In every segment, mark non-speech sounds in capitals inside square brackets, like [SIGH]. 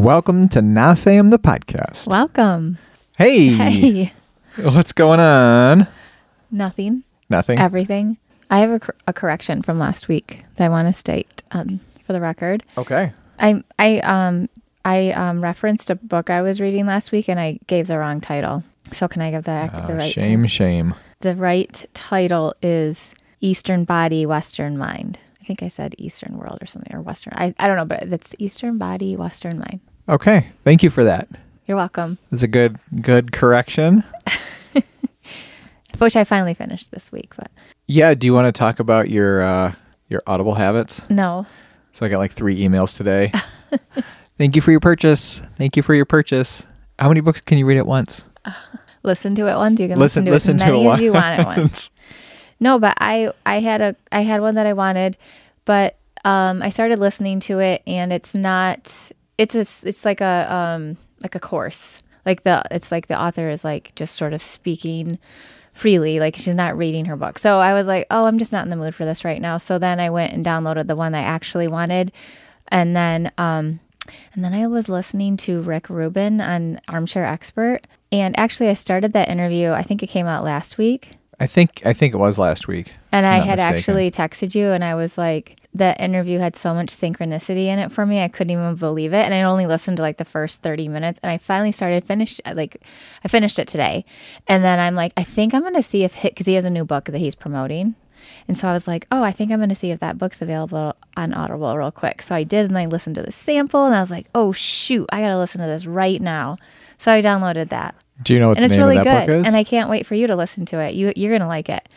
Welcome to NAFAM the podcast. Welcome. Hey, Hey. what's going on? Nothing. Nothing. Everything. I have a, cor- a correction from last week that I want to state um, for the record. okay. I I um I um referenced a book I was reading last week and I gave the wrong title. So can I give the Oh, the right title? shame, shame. The right title is Eastern Body, Western Mind. I think I said Eastern World or something or Western. I, I don't know, but it's Eastern Body, Western Mind. Okay. Thank you for that. You're welcome. It's a good, good correction. [LAUGHS] Which I finally finished this week, but Yeah. Do you want to talk about your uh, your Audible habits? no. So I got like three emails today. [LAUGHS] Thank you for your purchase. Thank you for your purchase. How many books can you read at once? [LAUGHS] Listen to it once. You can Listen, listen, to listen as to many it as you want at once. once. No, but I I had a I had one that I wanted, but um I started listening to it and it's not it's a it's like a um like a course. Like the it's like the author is like just sort of speaking freely like she's not reading her book. So I was like, "Oh, I'm just not in the mood for this right now." So then I went and downloaded the one I actually wanted and then um and then I was listening to Rick Rubin on Armchair Expert and actually I started that interview. I think it came out last week. I think I think it was last week. And I had mistaken. actually texted you, and I was like, that interview had so much synchronicity in it for me. I couldn't even believe it. And I only listened to like the first 30 minutes. And I finally started, finished, uh, like, I finished it today. And then I'm like, I think I'm going to see if, because he has a new book that he's promoting. And so I was like, oh, I think I'm going to see if that book's available on Audible real quick. So I did, and I listened to the sample, and I was like, oh, shoot, I got to listen to this right now. So I downloaded that Do you know what and the it's name really of that good. book is? And I can't wait for you to listen to it. You you're gonna like it.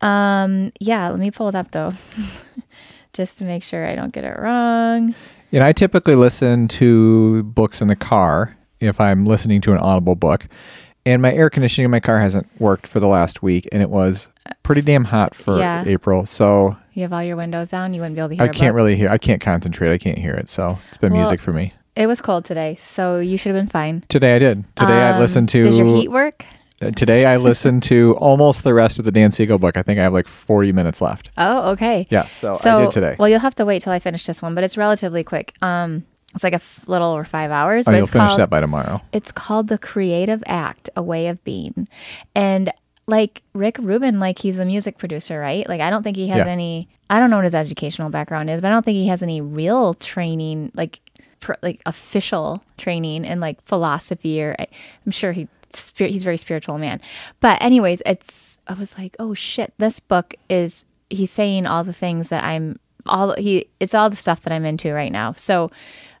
Um, yeah, let me pull it up though, [LAUGHS] just to make sure I don't get it wrong. And I typically listen to books in the car if I'm listening to an Audible book. And my air conditioning in my car hasn't worked for the last week, and it was pretty damn hot for Yeah. April. So You have all your windows down. You wouldn't be able to hear. I can't really hear. I can't concentrate. I can't hear it. So it's been Well, music for me. It was cold today, so you should have been fine. Today I did. Today I Um, listened to. Does your heat work? Uh, Today I listened [LAUGHS] to almost the rest of the Dan Siegel book. I think I have like 40 minutes left. Oh, okay. Yeah, so, So I did today. Well, you'll have to wait till I finish this one, but it's relatively quick. Um, it's like a f- little over five hours. oh, but you'll it's finish called, that by tomorrow. It's called The Creative Act, A Way of Being. And like Rick Rubin, like he's a music producer, right? Like I don't think he has Yeah. any I don't know what his educational background is, but I don't think he has any real training, like pr- like official training in like philosophy or I, I'm sure he spir- he's a very spiritual man. But anyways, it's I was like, "Oh shit, this book is he's saying all the things that I'm all he it's all the stuff that I'm into right now." So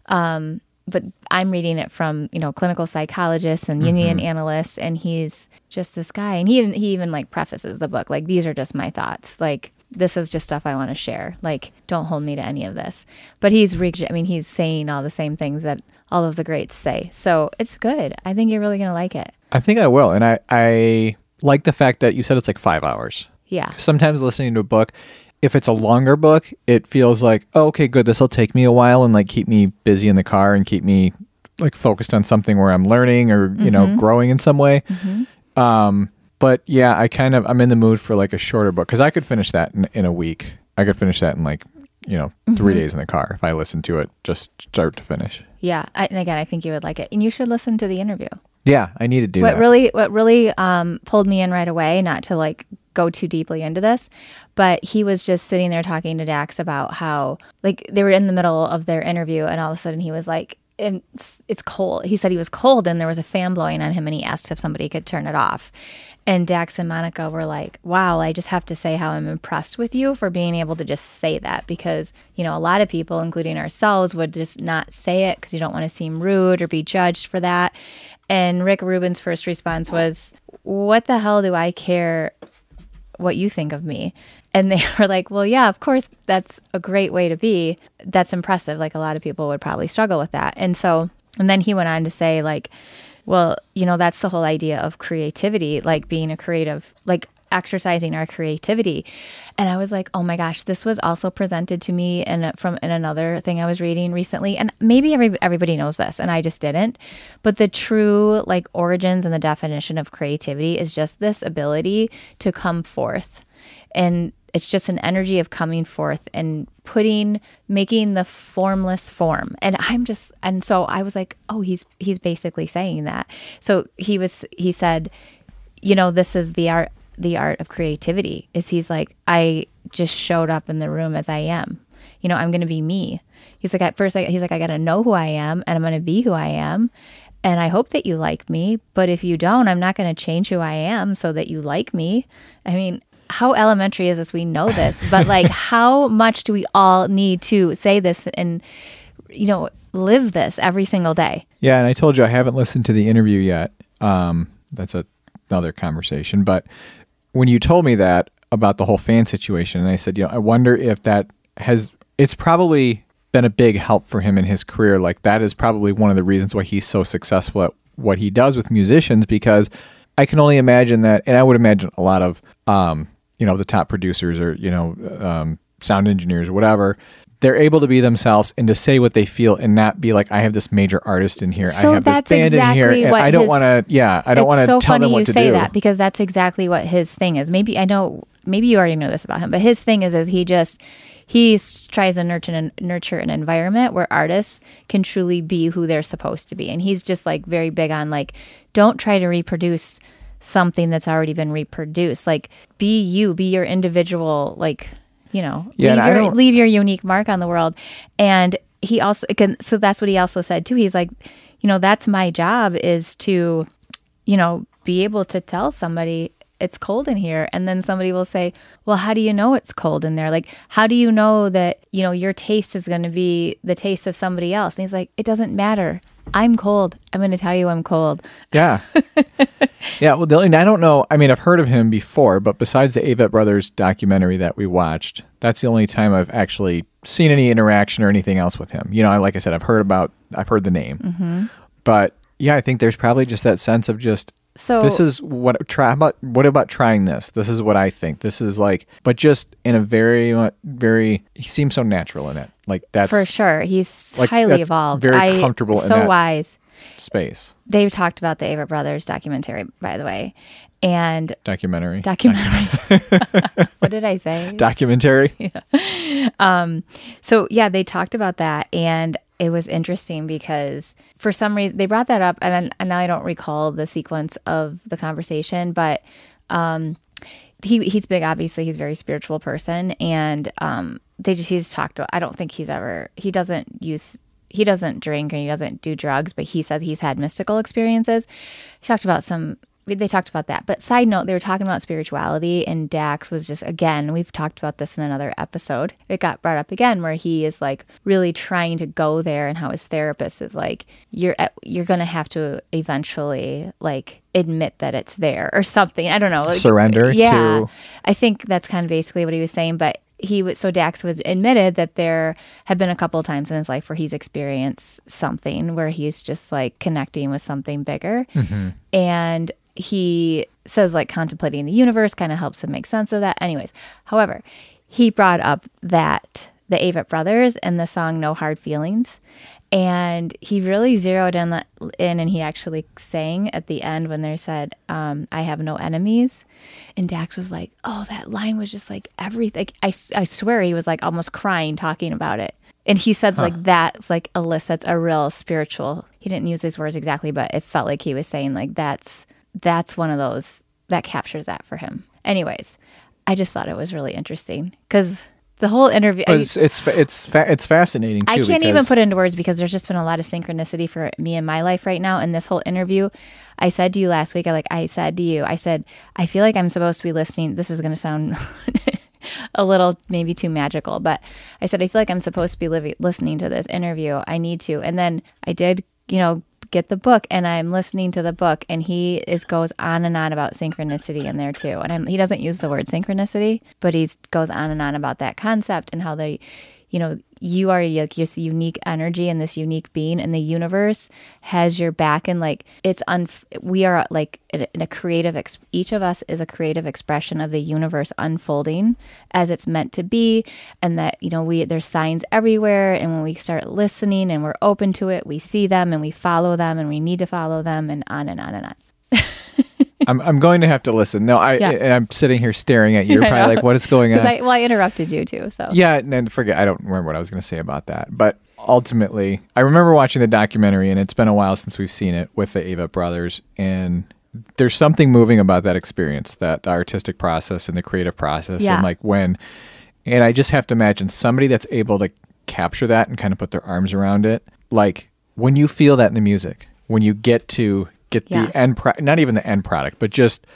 um but I'm reading it from you know clinical psychologists and Jungian analysts, and he's just this guy, and he even, he even like prefaces the book like these are just my thoughts, like this is just stuff I want to share, like don't hold me to any of this. But he's re- I mean he's saying all the same things that all of the greats say, so it's good. I think you're really gonna like it. I think I will. And I, I like the fact that you said it's like five hours. Yeah, Sometimes listening to a book, if it's a longer book, it feels like, oh, okay, good. This will take me a while and like keep me busy in the car and keep me like focused on something where I'm learning or, you know, growing in some way. Um, but yeah, I kind of, I'm in the mood for like a shorter book because I could finish that in, in a week. I could finish that in like, you know, 3 days in the car if I listen to it just start to finish. yeah. I, and again, I think you would like it, and you should listen to the interview. Yeah, I need to do what that. really what really um, pulled me in right away not to like go too deeply into this but he was just sitting there talking to dax about how like they were in the middle of their interview and all of a sudden he was like and it's, cold. He said he was cold and there was a fan blowing on him and he asked if somebody could turn it off. And dax and monica were like wow i just have to say how i'm impressed with you for being able to just say that because you know a lot of people including ourselves would just not say it because you don't want to seem rude or be judged for that. And Rick Rubin's first response was, What the hell do I care what you think of me? And they [LAUGHS] were like, Well, yeah, of course, that's a great way to be. That's impressive. Like a lot of people would probably struggle with that. And so, and then he went on to say, like, well, you know, that's the whole idea of creativity, like being a creative, like exercising our creativity. And I was like, oh my gosh, this was also presented to me and from in another thing I was reading recently. And maybe every, everybody knows this and I just didn't. But the true like origins and the definition of creativity is just this ability to come forth. And it's just an energy of coming forth and putting making the formless form. And i'm just and so i was like oh he's he's basically saying that. So he was he said you know this is the art the art of creativity is he's like i just showed up in the room as i am. You know i'm going to be me. He's like at first I, he's like i got to know who i am and i'm going to be who i am. And i hope that you like me but if you don't i'm not going to change who i am so that you like me. I mean how elementary is this? We know this, but like, [LAUGHS] how much do we all need to say this and, you know, live this every single day? Yeah, and I told you I haven't listened to the interview yet. Um, that's a, another conversation. But when you told me that about the whole fan situation, and I said, you know, I wonder if that has, it's probably been a big help for him in his career. Like, that is probably one of the reasons why he's so successful at what he does with musicians because I can only imagine that, and I would imagine a lot of, um, you know the top producers or you know um, sound engineers or whatever they're able to be themselves and to say what they feel and not be like I have this major artist in here. So I have this band exactly in here. And what I don't his- want to. Yeah, I don't want to so tell them what you to say do. that because that's exactly what his thing is. Maybe I know. Maybe you already know this about him, but his thing is is he just he tries to nurture an, nurture an environment where artists can truly be who they're supposed to be, and he's just like very big on like don't try to reproduce something that's already been reproduced. Like be you, be your individual like you know Yeah, leave your don't- leave your unique mark on the world. And he also can so that's what he also said too. He's like, you know, that's my job is to, you know, be able to tell somebody it's cold in here and then somebody will say, "Well, how do you know it's cold in there? Like, how do you know that, you know, your taste is going to be the taste of somebody else?" And he's like, "It doesn't matter. I'm cold. I'm going to tell you I'm cold." Yeah. [LAUGHS] yeah. Well, Dylan, I don't know. I mean, I've heard of him before, but besides the Avett Brothers documentary that we watched, that's the only time I've actually seen any interaction or anything else with him. You know, I- like I said, I've heard about, I've heard the name, Mm-hmm. but yeah, I think there's probably just that sense of just So this is what try about what about trying this this is what i think this is like but just in a very very he seems so natural in it like that's for sure. He's like, highly evolved. very I- comfortable in so wise. space They've talked about the Avett Brothers documentary, by the way. And documentary documentary. [LAUGHS] what did I say? documentary [LAUGHS] Um So yeah, they talked about that, and it was interesting because for some reason they brought that up, and, and now I don't recall the sequence of the conversation, but um, he he's big. Obviously, he's a very spiritual person, and um, they just he just talked. I don't think he's ever he doesn't use. He doesn't drink and he doesn't do drugs, but he says he's had mystical experiences. He talked about some they talked about that. But side note, they were talking about spirituality, and Dax was just again, we've talked about this in another episode. It got brought up again where he is like really trying to go there, and how his therapist is like, you're at, you're gonna have to eventually like admit that it's there or something. I don't know, like, Surrender Yeah, to- I think that's kind of basically what he was saying, but. He was so Dax was admitted that there have been a couple of times in his life where he's experienced something where he's just like connecting with something bigger. Mm-hmm. And he says like contemplating the universe kind of helps him make sense of that. Anyways however he brought up that the avett brothers and the song no hard feelings and he really zeroed in, in and he actually sang at the end when they said um, i have no enemies. And dax was like oh that line was just like everything. I, I swear he was like almost crying talking about it. And he said like that's like elicits a real spiritual he didn't use these words exactly but it felt like he was saying like that's that's one of those that captures that for him. Anyways i just thought it was really interesting because the whole interview. But it's it's it's, fa- it's fascinating too I can't even put it into words because there's just been a lot of synchronicity for me in my life right now. And this whole interview, I said to you last week, I like I said to you, I said, I feel like I'm supposed to be listening. This is going to sound [LAUGHS] a little maybe too magical, but I said I feel like I'm supposed to be listening to this interview. I need to, and then I did, you know, get the book and I'm listening to the book and he is goes on and on about synchronicity in there too. And I'm, he doesn't use the word synchronicity, but he goes on and on about that concept and how they, you know, you are like this unique energy and this unique being and the universe has your back and like it's un we are like in a creative ex- each of us is a creative expression of the universe unfolding as it's meant to be. And that you know we there's signs everywhere and when we start listening and we're open to it we see them and we follow them and we need to follow them and on and on and on I'm I'm going to have to listen. No, I Yeah. and I'm sitting here staring at [LAUGHS] you. You're probably like, what is going on? I, well, I interrupted you too. So Yeah, and then forget. I don't remember what I was going to say about that. But ultimately, I remember watching the documentary, and it's been a while since we've seen it with the Avett brothers, and there's something moving about that experience, that the artistic process and the creative process, Yeah. and like when, and I just have to imagine somebody that's able to capture that and kind of put their arms around it, like when you feel that in the music, when you get to get Yeah. the end, pro- not even the end product, but just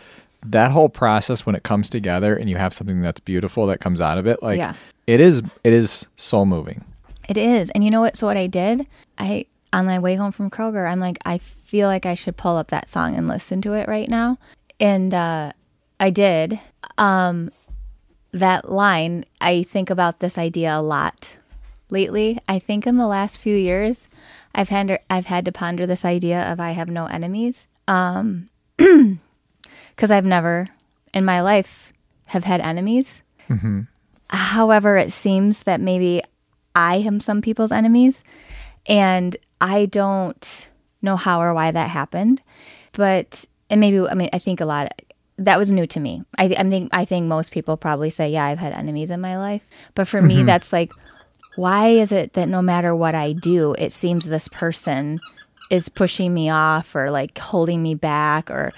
that whole process when it comes together and you have something that's beautiful that comes out of it like Yeah. it is it is soul moving It is. And you know what? So what I did, I on my way home from Kroger, I'm like, I feel like I should pull up that song and listen to it right now. And uh, I did. Um, that line, I think about this idea a lot lately. I think in the last few years, I've had I've had to ponder this idea of I have no enemies. Um, [CLEARS THROAT] because I've never in my life have had enemies. However, it seems that maybe I am some people's enemies, and I don't know how or why that happened. But and maybe I mean I think a lot that was new to me. I, I think I think most people probably say yeah I've had enemies in my life, but for me that's like why is it that no matter what I do, it seems this person is pushing me off or like holding me back or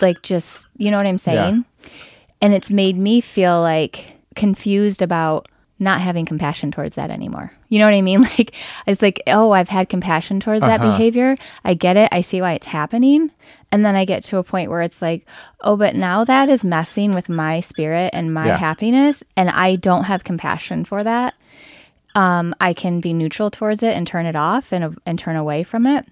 like just you know what I'm saying? And it's made me feel like confused about not having compassion towards that anymore. You know what I mean? [LAUGHS] Like it's like, oh, I've had compassion towards that Uh-huh. behavior. I get it. I see why it's happening. And then I get to a point where it's like, oh, but now that is messing with my spirit and my Yeah. happiness and I don't have compassion for that. Um, I can be neutral towards it and turn it off and and turn away from it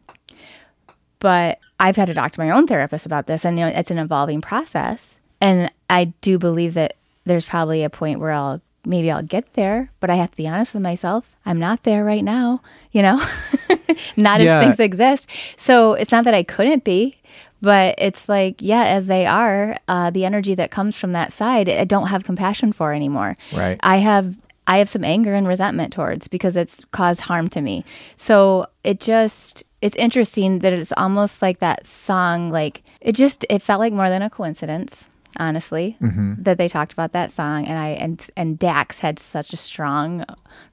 but I've had to talk to my own therapist about this, and you know, it's an evolving process. And I do believe that there's probably a point where I'll maybe I'll get there, but I have to be honest with myself. I'm not there right now, you know, [LAUGHS] not Yeah. as things exist. So it's not that I couldn't be, but it's like, yeah, as they are, uh, the energy that comes from that side, I don't have compassion for anymore. Right. I have I have some anger and resentment towards because it's caused harm to me. So it just it's interesting that it's almost like that song like it just it felt like more than a coincidence honestly that they talked about that song and I and and Dax had such a strong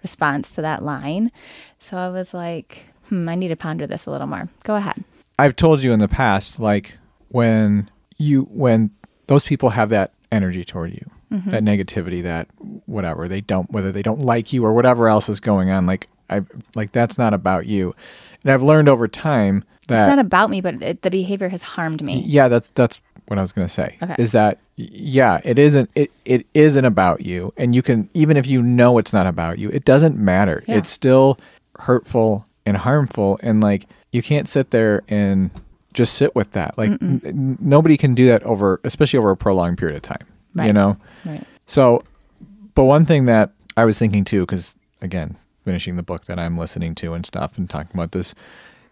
response to that line. So I was like, hmm, I need to ponder this a little more. Go ahead. i've told you in the past like when you when those people have that energy toward you Mm-hmm. that negativity that whatever they don't whether they don't like you or whatever else is going on like i like that's not about you and i've learned over time that it's not about me, but it, the behavior has harmed me. Yeah, that's that's what I was going to say. Okay. Is that yeah, it isn't it it isn't about you and you can even if you know it's not about you, it doesn't matter. Yeah. It's still hurtful and harmful and like you can't sit there and just sit with that. Like n- nobody can do that over especially over a prolonged period of time. You know? Right. So, but one thing that I was thinking too, because again, finishing the book that I'm listening to and stuff, and talking about this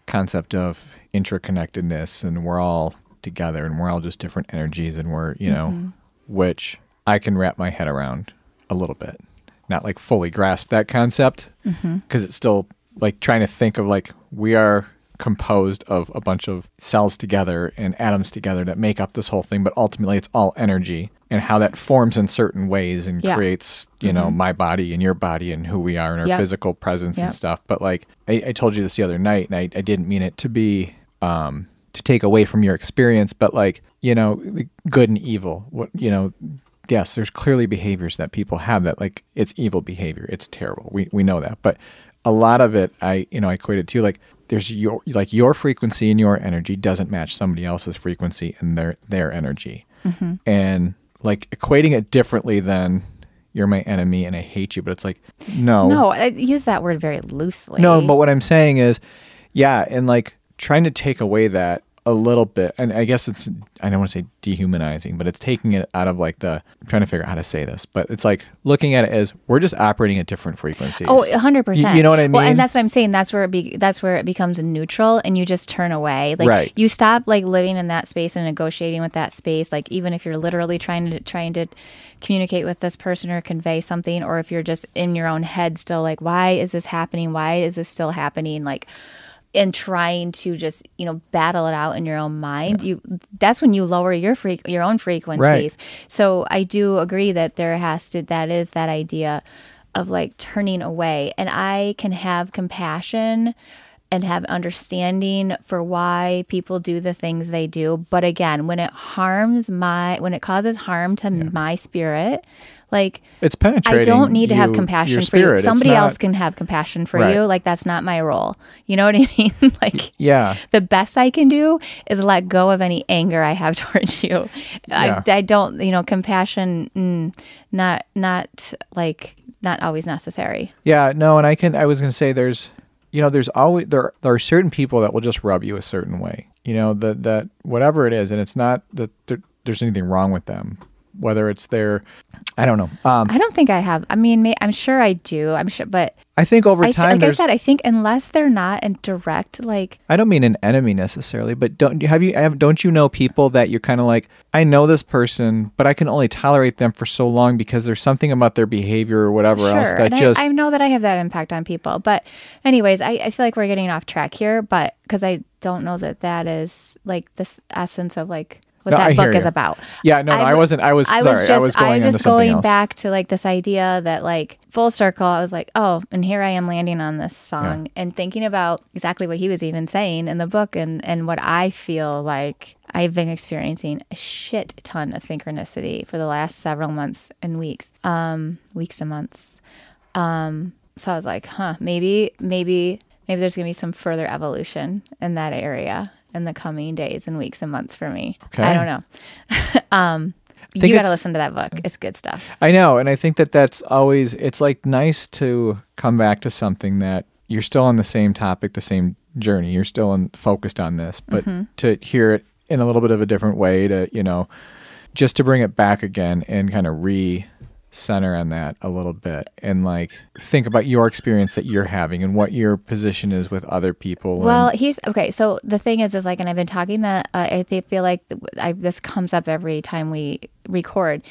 concept of interconnectedness, and we're all together, and we're all just different energies, and we're you know, mm-hmm. which I can wrap my head around a little bit, not like fully grasp that concept, mm-hmm. because it's still like trying to think of like we are composed of a bunch of cells together and atoms together that make up this whole thing but ultimately it's all energy and how that forms in certain ways and Yeah. creates you know mm-hmm. my body and your body and who we are and our Yep. physical presence Yep. and stuff but like I, I told you this the other night and I, I didn't mean it to be um to take away from your experience but like you know the good and evil. What you know yes there's clearly behaviors that people have that like it's evil behavior. It's terrible. We, we know that. But a lot of it i you know i equated to like there's your like your frequency and your energy doesn't match somebody else's frequency and their their energy. Mm-hmm. And like equating it differently than you're my enemy and i hate you but it's like no. No, I use that word very loosely. no, but what I'm saying is, yeah, and like trying to take away that a little bit, and I guess it's I don't want to say dehumanizing, but it's taking it out of like the I'm trying to figure out how to say this, but it's like looking at it as we're just operating at different frequencies. Oh, 100%. You- you know what I mean Well, and that's what I'm saying. That's where it be, that's where it becomes neutral and you just turn away. Like Right. you stop like living in that space and negotiating with that space. Like even if you're literally trying to trying to communicate with this person or convey something or if you're just in your own head still like why is this happening? Why is this still happening? Like and trying to just you know battle it out in your own mind you that's when you lower your freak your own frequencies. So i do agree that there has to that is that idea of like turning away. And i can have compassion and have understanding for why people do the things they do. But again when it harms my when it causes harm to my spirit like It's penetrating. I don't need to have compassion for you. Somebody not- else can have compassion for Right. you. Like that's not my role. You know what I [LAUGHS] mean? [LAUGHS] like Yeah. the best I can do is let go of any anger I have [LAUGHS] towards you. Yeah. I, I don't, you know, compassion, mm, not, not like, not always necessary. Yeah, no, and I can. I was going to say, there's, you know, there's always there. There are certain people that will just rub you a certain way. You know that that whatever it is, and it's not that there, there's anything wrong with them. Whether it's their, I don't know. Um, I don't think I have. I mean, may, I'm sure I do. I'm sure, but I think over I th- time, like I said, I think unless they're not in direct, like, I don't mean an enemy necessarily, but don't have you have don't you know people that you're kind of like I know this person, but I can only tolerate them for so long because there's something about their behavior or whatever else that just I, I know that I have that impact on people. But, anyways, I, I feel like we're getting off track here, but because I don't know that that is like this essence of like what No, that hear book is about. yeah no, no I, wasn't I was I sorry was just I was going I'm into just going else. back to like this idea that like full circle. I was like, oh, and here I am landing on this song and thinking about exactly what he was even saying in the book and and what I feel like I've been experiencing a shit ton of synchronicity for the last several months and weeks, um, weeks and months. Um, so I was like, huh, maybe, maybe, maybe there's gonna be some further evolution in that area in the coming days and weeks and months for me. Okay. I don't know. [LAUGHS] um, you got to listen to that book. It's good stuff. I know, and I think that that's always it's like nice to come back to something that you're still on the same topic, the same journey. You're still in, focused on this, but Mm-hmm. to hear it in a little bit of a different way, to you know, just to bring it back again and kind of re center on that a little bit and like think about your experience that you're having and what your position is with other people and- Well, he's okay. So the thing is, is like, and I've been talking that uh, I feel like I, this comes up every time we record,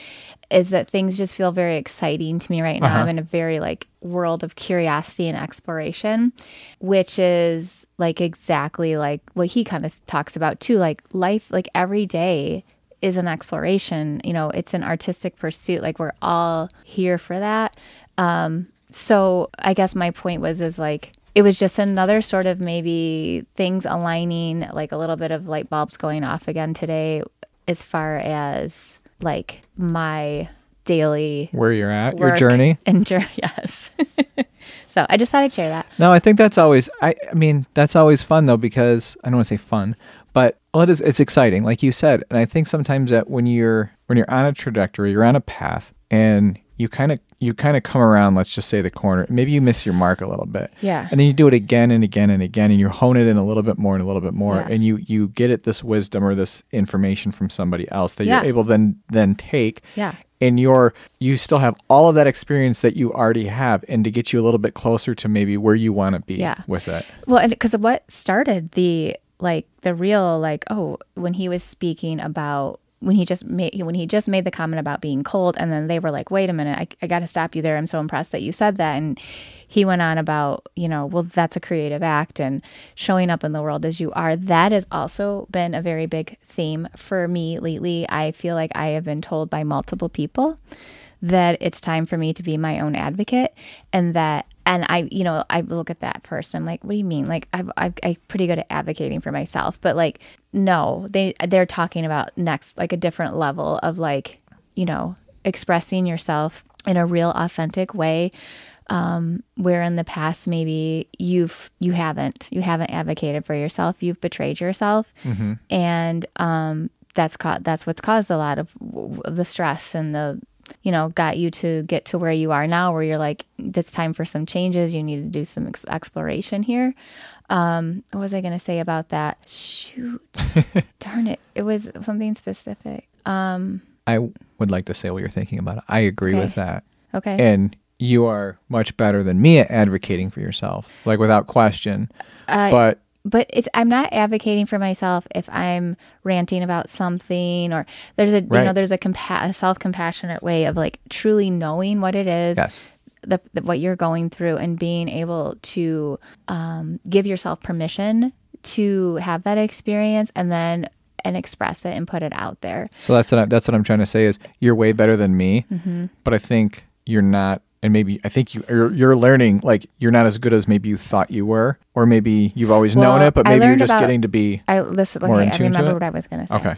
is that things just feel very exciting to me right now. I'm in a very like world of curiosity and exploration, which is like exactly like what he kind of talks about too. Like life, like every day is an exploration. You know, it's an artistic pursuit. Like we're all here for that. Um, so I guess my point was is like it was just another sort of maybe things aligning, like a little bit of light bulbs going off again today, as far as like my daily where you're at, your journey. [LAUGHS] and journey. Yes. [LAUGHS] so I just thought I'd share that. No, I think that's always. I, I mean, that's always fun though because I don't want to say fun, well, it is. It's exciting, like you said. And I think sometimes that when you're when you're on a trajectory, you're on a path, and you kind of you kind of come around. Let's just say the corner. Maybe you miss your mark a little bit. Yeah. And then you do it again and again and again, and you hone it in a little bit more and a little bit more, Yeah. and you you get it this wisdom or this information from somebody else that Yeah. you're able then then take Yeah. and you're you still have all of that experience that you already have and to get you a little bit closer to maybe where you want to be Yeah. with it Well, and because what started the like the real like oh when he was speaking about when he just made when he just made the comment about being cold and then they were like wait a minute I, I got to stop you there. I'm so impressed that you said that. And he went on about you know well that's a creative act and showing up in the world as you are. That has also been a very big theme for me lately. I feel like I have been told by multiple people that it's time for me to be my own advocate and that and I you know I look at that first I'm like what do you mean? Like I've, I've I'm pretty good at advocating for myself but like no they they're talking about next like a different level of like you know expressing yourself in a real authentic way um, where in the past maybe you've you haven't you haven't advocated for yourself you've betrayed yourself. And um, that's ca- that's what's caused a lot of, of the stress and the you know got you to get to where you are now where you're like it's time for some changes. You need to do some ex- exploration here. Um what was i going to say about that? Shoot. [LAUGHS] Darn it. It was something specific. Um i would like to say what you're thinking about. It i agree Okay. with that. Okay. And you are much better than me at advocating for yourself like without question. Uh, but but it's I'm not advocating for myself if I'm ranting about something or there's a you know there's a, compa- a self compassionate way of like truly knowing what it is yes the, the what you're going through and being able to um, give yourself permission to have that experience and then and express it and put it out there. So that's what I, that's what I'm trying to say is you're way better than me, Mm-hmm. but I think you're not. And maybe I think you you're, you're learning like you're not as good as maybe you thought you were, or maybe you've always known it, but maybe you're just about- getting to be I listen. More in Okay, I remember what I was going to say. okay.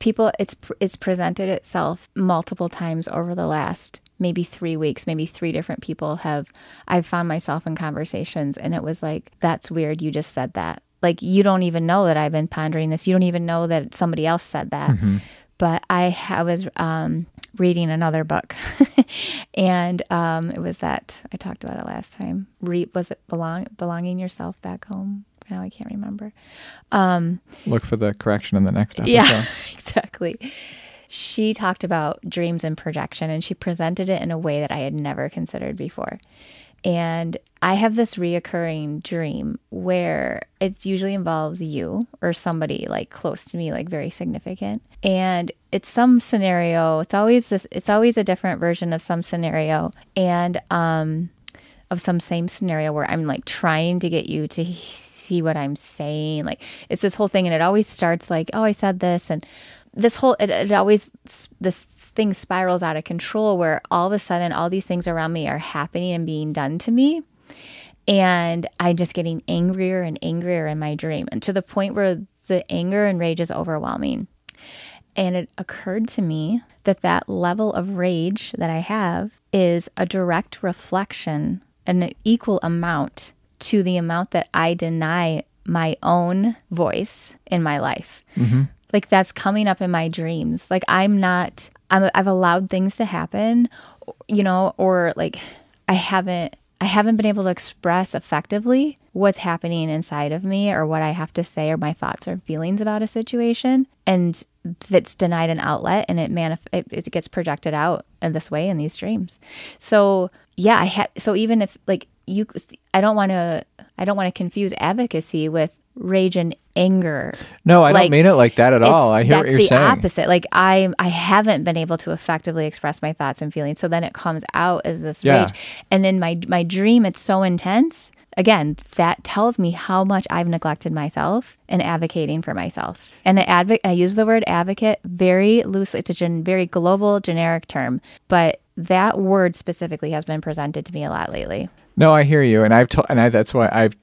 people it's it's presented itself multiple times over the last maybe 3 weeks maybe three different people have I've found myself in conversations and it was like that's weird you just said that like you don't even know that I've been pondering this you don't even know that somebody else said that Mm-hmm. but I, I was um reading another book [LAUGHS] and um it was that I talked about it last time Re- was it belong belonging yourself back home now I can't remember Look for the correction in the next episode. yeah, [LAUGHS] exactly. She talked about dreams and projection and she presented it in a way that I had never considered before. And I have this reoccurring dream where it usually involves you or somebody like close to me, like very significant. And it's some scenario. It's always this it's always a different version of some scenario. And um of some same scenario where I'm like trying to get you to see what I'm saying. Like it's this whole thing, and it always starts like, "Oh, I said this," and this whole it, it always this thing spirals out of control where all of a sudden all these things around me are happening and being done to me and I'm just getting angrier and angrier in my dream, and to the point where the anger and rage is overwhelming. And it occurred to me that that level of rage that I have is a direct reflection, an equal amount to the amount that I deny my own voice in my life. Mm-hmm. Like that's coming up in my dreams. Like I'm not, I'm, I've allowed things to happen, you know, or like I haven't, I haven't been able to express effectively what's happening inside of me or what I have to say or my thoughts or feelings about a situation. And that's denied an outlet and it manif- it, it gets projected out in this way in these dreams. So yeah, I had, so even if like you, I don't want to, I don't want to confuse advocacy with rage and anger No, I Like, don't mean it like that at all. I hear what you're saying. the saying. opposite. Like I, I haven't been able to effectively express my thoughts and feelings. So then it comes out as this Yeah. rage, and then my my dream, it's so intense. Again, that tells me how much I've neglected myself and advocating for myself. And an advocate, I use the word advocate very loosely. It's a gen, very global, generic term, but that word specifically has been presented to me a lot lately. No, I hear you, and I've told, and I, that's why I've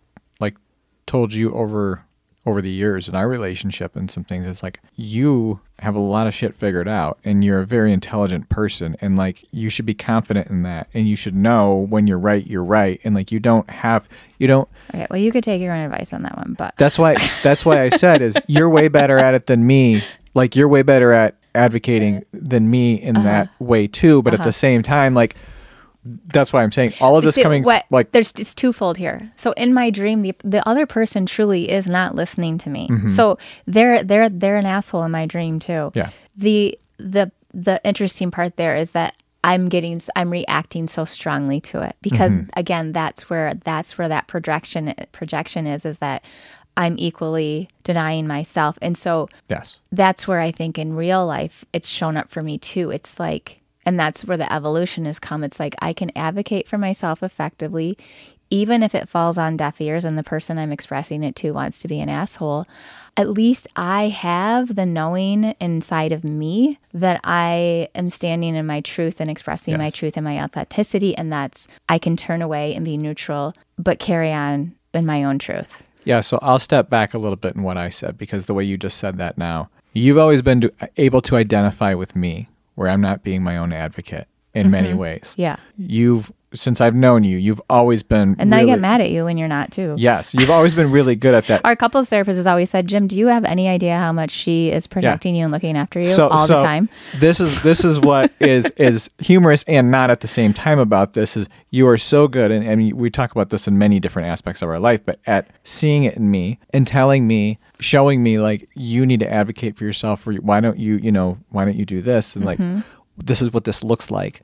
told you over over the years in our relationship and some things. It's like you have a lot of shit figured out, and you're a very intelligent person, and like you should be confident in that, and you should know when you're right, you're right, and like you don't have you don't. Okay, well, you could take your own advice on that one, but That's why that's why I said is [LAUGHS] you're way better at it than me. Like you're way better at advocating than me in Uh-huh. that way too. But at the same time, like that's why I'm saying all of this See, coming what, like there's it's twofold here. So in my dream, the the other person truly is not listening to me. Mm-hmm. So they're they're they're an asshole in my dream too. Yeah. The the the interesting part there is that I'm getting I'm reacting so strongly to it because Mm-hmm. again that's where that's where that projection projection is is that I'm equally denying myself and so yes. that's where I think in real life it's shown up for me too. It's like, and that's where the evolution has come. It's like I can advocate for myself effectively, even if it falls on deaf ears and the person I'm expressing it to wants to be an asshole. At least I have the knowing inside of me that I am standing in my truth and expressing my truth and my authenticity. And that's, I can turn away and be neutral, but carry on in my own truth. Yeah, so I'll step back a little bit in what I said because the way you just said that now, you've always been able to identify with me where I'm not being my own advocate in many ways. Mm-hmm. Yeah. You've since I've known you, you've always been And then I get mad at you when you're not too. Yes, you've always been really good at that. [LAUGHS] Our couples therapist has always said, Jim, do you have any idea how much she is projecting you and looking after you all the time? This is this is what [LAUGHS] is is humorous and not at the same time about this is you are so good and, and we talk about this in many different aspects of our life, but at seeing it in me and telling me, showing me like you need to advocate for yourself or why don't you, you know, why don't you do this and Mm-hmm. This is what this looks like.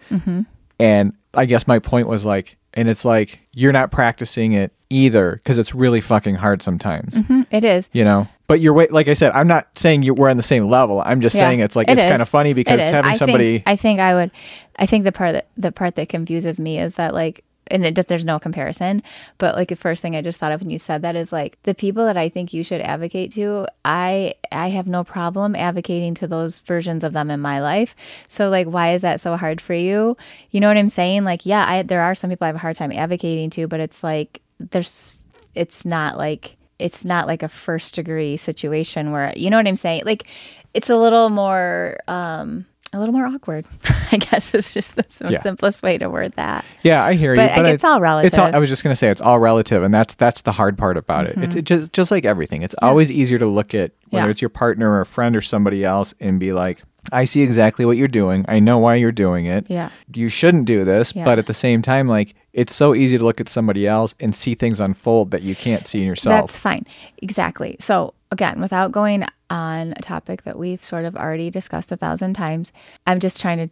And I guess my point was like and it's like you're not practicing it either because it's really fucking hard sometimes. Mhm, it is. You know, but you're wait. Like I said, I'm not saying you we're on the same level. I'm just Yeah, saying it's like it it's kind of funny because having I somebody. Think, I think I would. I think the part that the part that confuses me is that like, and it just there's no comparison. But like the first thing I just thought of when you said that is like the people that I think you should advocate to. I I have no problem advocating to those versions of them in my life. So like, why is that so hard for you? You know what I'm saying? Like, yeah, I there are some people I have a hard time advocating to, but it's like there's it's not like it's not like a first degree situation where you know what I'm saying? Like it's a little more um a little more awkward. [LAUGHS] I guess is just the Yeah. simplest way to word that. Yeah, I hear But you. I- it's all relative. It's all. I was just gonna say it's all relative, and that's that's the hard part about it. It's it just just like everything. It's always easier to look at whether Mm-hmm. Yeah. it's your partner or a friend or somebody else and be like, I see exactly what you're doing. I know why you're doing it. Yeah. You shouldn't do this, Yeah. but at the same time, like it's so easy to look at somebody else and see things unfold that you can't see in yourself. That's fine. Exactly. So, again, without going on a topic that we've sort of already discussed a thousand times, I'm just trying to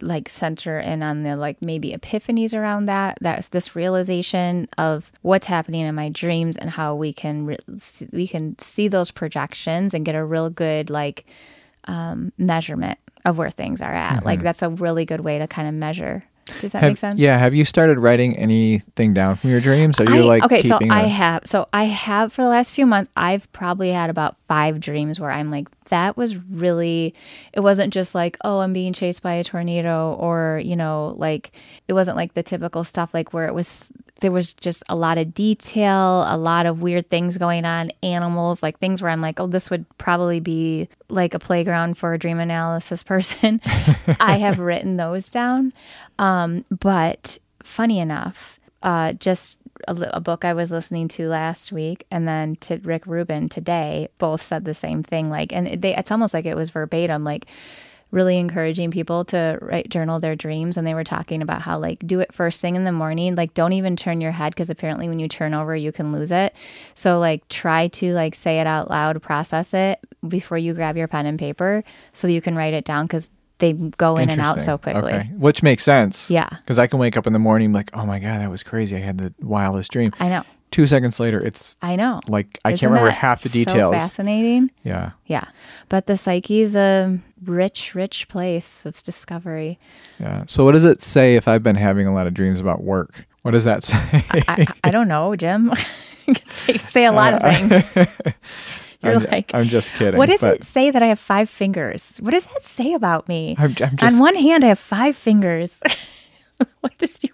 like center in on the like maybe epiphanies around that that's this realization of what's happening in my dreams and how we can re- we can see those projections and get a real good like um, measurement of where things are at like that's a really good way to kind of measure does that Have- make sense Yeah. Have you started writing anything down from your dreams? Are you I- like okay so i a- have so i have for the last few months i've probably had about five dreams where i'm like that was really it wasn't just like oh i'm being chased by a tornado or you know like it wasn't like the typical stuff like where it was there was just a lot of detail a lot of weird things going on animals like things where i'm like oh this would probably be like a playground for a dream analysis [LAUGHS] person. I have written those down. Um, but funny enough, uh, just a, a book I was listening to last week, and then to Rick Rubin today, both said the same thing. Like, and they, it's almost like it was verbatim, like really encouraging people to write journal their dreams. And they were talking about how like do it first thing in the morning. Like, don't even turn your head because apparently when you turn over, you can lose it. So like try to like say it out loud, process it before you grab your pen and paper, so you can write it down because they go in and out so quickly. Okay. Which makes sense. Yeah. Because I can wake up in the morning like, oh my God, that was crazy. I had the wildest dream. I know. Two seconds later, it's I know. like, I Isn't can't remember half the so details. fascinating. yeah. Yeah. But the psyche's a rich, rich place of discovery. Yeah. So, what does it say if I've been having a lot of dreams about work? What does that [LAUGHS] say? I, I, I don't know, Jim. [LAUGHS] say, say a lot of uh, things. [LAUGHS] You're I'm, like, I'm just kidding. what does but it say that I have five fingers? What does that say about me? I'm, I'm just, On one hand, I have five fingers. [LAUGHS] what does you?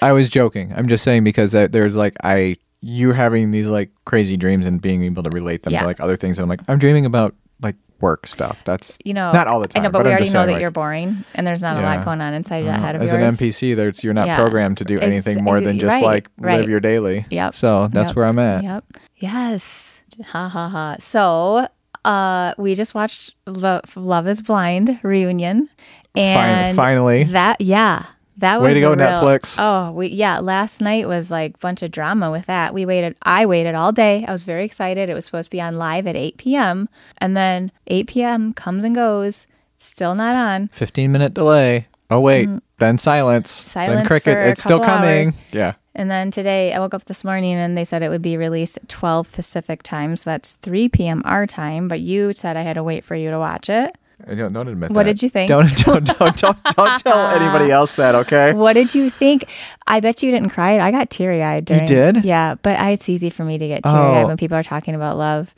I was joking. I'm just saying because there's like, I, you having these like crazy dreams and being able to relate them Yeah. to like other things. And I'm like, I'm dreaming about like work stuff. That's, You know, not all the time. I know, but, we I'm already know that like, you're boring, and there's not a lot going on inside that uh, head of as yours. an NPC, there's you're not Yeah. programmed to do anything more than just right, like live your daily. Yep. So that's Yep. where I'm at. Yep. Yes. Ha ha ha. So, uh, we just watched Lo- Love Is Blind reunion, and finally. that yeah, that was Way to go, real- Netflix. Oh, we yeah. Last night was like a bunch of drama with that. We waited. I waited all day. I was very excited. It was supposed to be on live at 8 p.m. and then 8 p.m. comes and goes. Still not on. 15 minute delay. Oh wait, then silence. then Mm. Silence cricket. for a It's still coming. hours. Yeah. And then today, I woke up this morning and they said it would be released at 12 Pacific time. So that's 3 p.m. our time. But you said I had to wait for you to watch it. I don't don't admit What that. did you think? Don't don't don't don't, don't [LAUGHS] tell anybody else that, okay? What did you think? I bet you didn't cry. I got teary eyed. You did? Yeah, but I, it's easy for me to get teary eyed Oh. when people are talking about love.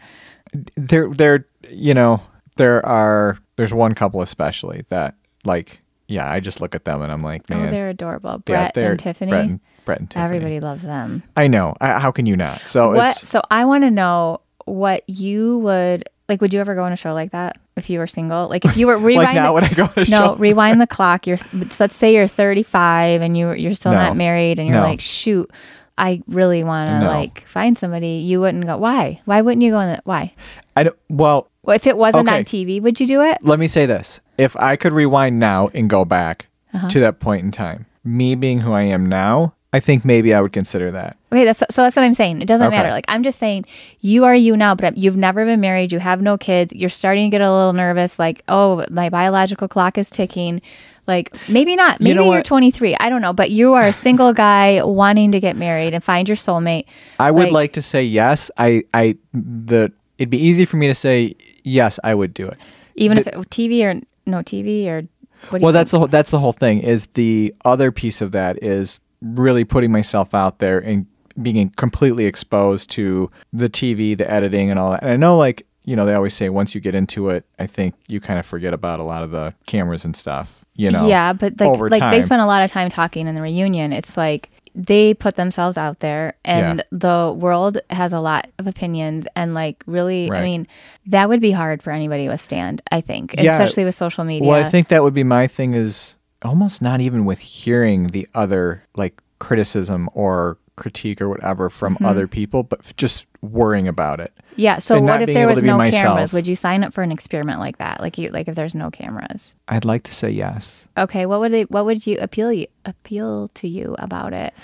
There there you know, there are there's one couple especially that like yeah, I just look at them and I'm like, oh, man. oh, they're adorable. yeah, Brett they're and Tiffany. Brett and, Brett and Tiffany. Everybody loves them. I know. I, how can you not? So What? it's So I want to know what you would like. Would you ever go on a show like that if you were single? Like if you were [LAUGHS] rewind like now the- when I go to a no, show. rewind the clock. You're let's say you're 35 and you you're still No. not married and you're No. like, shoot, I really want to No. like find somebody. You wouldn't go. Why? Why wouldn't you go on that? Why? I don't well, Well, if it wasn't Okay. on TV, would you do it? let me say this. If I could rewind now and go back Uh-huh. to that point in time, me being who I am now, I think maybe I would consider that. Okay, that's so that's what I'm saying. It doesn't Okay. matter. Like I'm just saying, you are you now, but you've never been married. You have no kids. You're starting to get a little nervous. Like, oh, my biological clock is ticking. Like maybe not. You Maybe know you are what? 23. I don't know, but you are a [LAUGHS] single guy wanting to get married and find your soulmate. I would Like- like to say yes. I I the it'd be easy for me to say yes. I would do it. Even if it, TV or no TV or what do Well, you that's think? the whole, that's the whole thing. Is the other piece of that is really putting myself out there and being completely exposed to the TV, the editing, and all that. And I know, like you know, they always say once you get into it, I think you kind of forget about a lot of the cameras and stuff. You know, yeah, but like like they spent a lot of time talking in the reunion. It's like they put themselves out there and Yeah. the world has a lot of opinions and like really I mean that would be hard for anybody to withstand, I think, Yeah. especially with social media. Well, I think that would be my thing is almost not even with hearing the other like criticism or critique or whatever from Mm-hmm. other people, but just worrying about it. yeah, so and what if there was no myself. cameras? Would you sign up for an experiment like that? Like you like if there's no cameras. I'd like to say yes. Okay, what would they what would you appeal you appeal to you about it?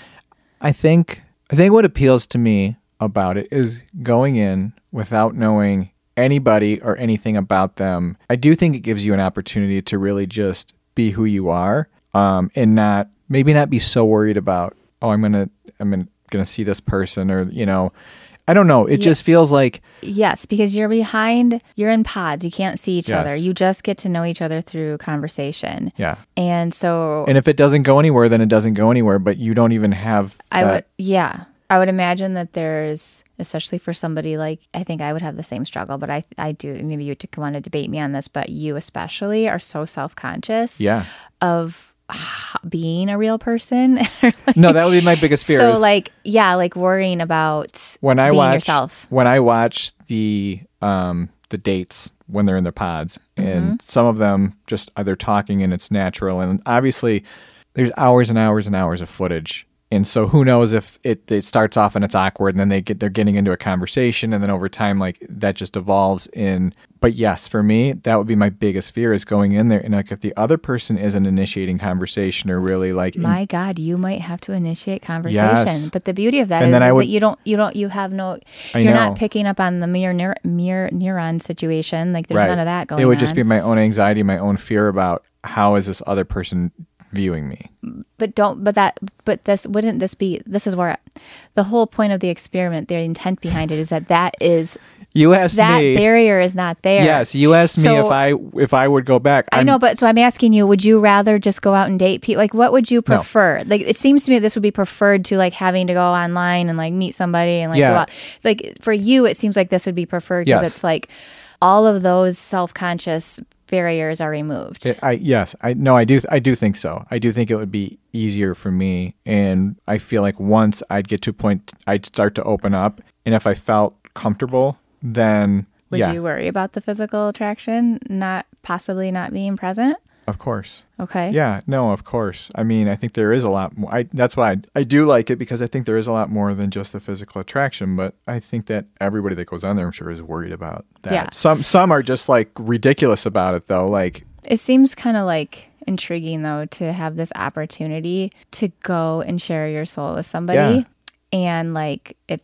I think I think what appeals to me about it is going in without knowing anybody or anything about them. I do think it gives you an opportunity to really just be who you are, um, and not maybe not be so worried about oh I'm gonna I'm gonna, gonna see this person or you know I don't know. It just feels like Yes, because you're behind, you're in pods. You can't see each other. You just get to know each other through conversation. yeah. And so And if it doesn't go anywhere, then it doesn't go anywhere. But you don't even have. I that- would, yeah, I would imagine that there's, especially for somebody like, I think I would have the same struggle, but I, I do, maybe you want to debate me on this, but you especially are so self conscious Yeah. of being a real person. [LAUGHS] No, that would be my biggest fear. so, like, yeah, like worrying about when I watch yourself. when I watch the um the dates when they're in their pods Mm-hmm. and some of them just either talking and it's natural and obviously there's hours and hours and hours of footage and so who knows if it, it starts off and it's awkward and then they get they're getting into a conversation and then over time like that just evolves in but yes for me that would be my biggest fear is going in there and like if the other person isn't initiating conversation or really like My God, you might have to initiate conversation. Yes. But the beauty of that And is, is would- that you don't, you don't, you have no, I you're know. not picking up on the mirror, neur- mirror neuron situation. Like there's Right. none of that going It would on. just be my own anxiety, my own fear about how is this other person viewing me. but don't, but that, but this wouldn't this be? This is where the whole point of the experiment, the intent behind it is that that is You asked that me. barrier is not there. Yes, you asked me So- if I if I would go back. I I'm- know, but so I'm asking you, would you rather just go out and date people? Like, what would you prefer? Like, it seems to me this would be preferred to like having to go online and like meet somebody and like Yeah. go out. Like for you, it seems like this would be preferred because Yes. it's like all of those self conscious barriers are removed. Eh, I yes, I no, I do I do think so. I do think it would be easier for me and I feel like once I'd get to a point I'd start to open up and if I felt comfortable, then would yeah, you worry about the physical attraction not possibly not being present? Of course. Okay. Yeah, no, of course. I mean, I think there is a lot more. I, that's why I, I do like it because I think there is a lot more than just the physical attraction. But I think that everybody that goes on there, I'm sure, is worried about that. Yeah. Some some are just like ridiculous about it, though. Like, It seems kind of like intriguing though to have this opportunity to go and share your soul with somebody Yeah. And like if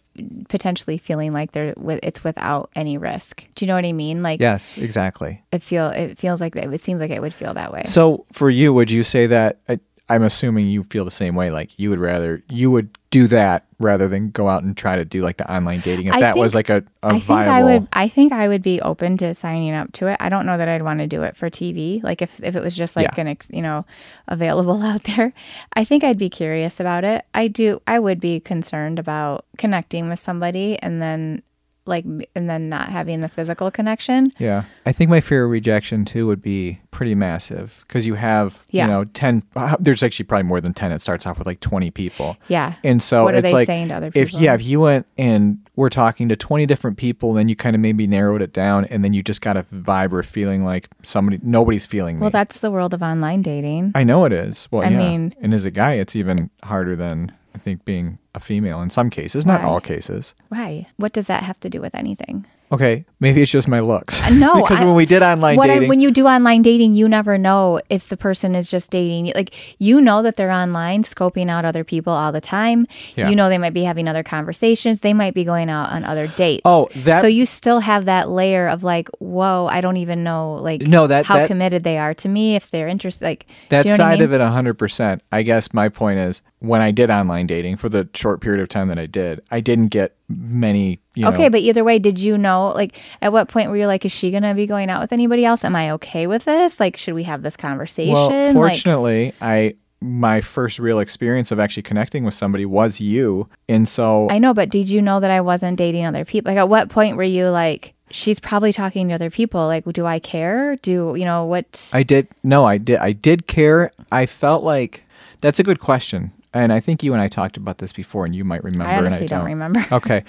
potentially feeling like they're with it's without any risk. Do you know what I mean? Like yes, exactly. it feel it feels like that it seems like it would feel that way. So for you, would you say that? Uh, I'm assuming you feel the same way. Like you would rather you would do that rather than go out and try to do like the online dating. If I that was like a, a I think viable. I would I think I would be open to signing up to it. I don't know that I'd want to do it for TV. Like if, if it was just like Yeah. an ex, you know available [LAUGHS] out there. I think I'd be curious about it. I do I would be concerned about connecting with somebody and then like and then not having the physical connection. Yeah. I think my fear of rejection too would be pretty massive because you have, Yeah. you know, 10, uh, there's actually probably more than 10. It starts off with like 20 people. Yeah. And so What are it's they like, saying to other if, yeah, if you went and were talking to 20 different people, then you kind of maybe narrowed it down and then you just got a vibe or feeling like somebody, nobody's feeling me. Well, that's the world of online dating. I know it is. Well, I yeah. mean- and as a guy, it's even harder than I think being a female in some cases, not Why? all cases. Why? What does that have to do with anything? Okay, maybe it's just my looks. Uh, no, [LAUGHS] because I- when we did online what I, dating, when you do online dating, you never know if the person is just dating. you. Like you know that they're online scoping out other people all the time. Yeah. You know they might be having other conversations. They might be going out on other dates. Oh, that- so you still have that layer of like, whoa, I don't even know like No, that- how that- committed they are to me if they're interested. Like that you know what I side mean? of it 100% i guess my point is when i did online dating for the short period of time that i did i didn't get many you Okay, know, but either way, did you know? Like, at what point were you like, is she gonna be going out with anybody else? Am I okay with this? Like, should we have this conversation? well like, fortunately i my first real experience of actually connecting with somebody was you and so I know, but did you know that I wasn't dating other people? Like, at what point were you like, she's probably talking to other people? Like, do I care? Do you know what? I did no, I did I did care. I felt like that's a good question. And I think you and I talked about this before and you might remember I honestly and I don't don't, remember. [LAUGHS] okay.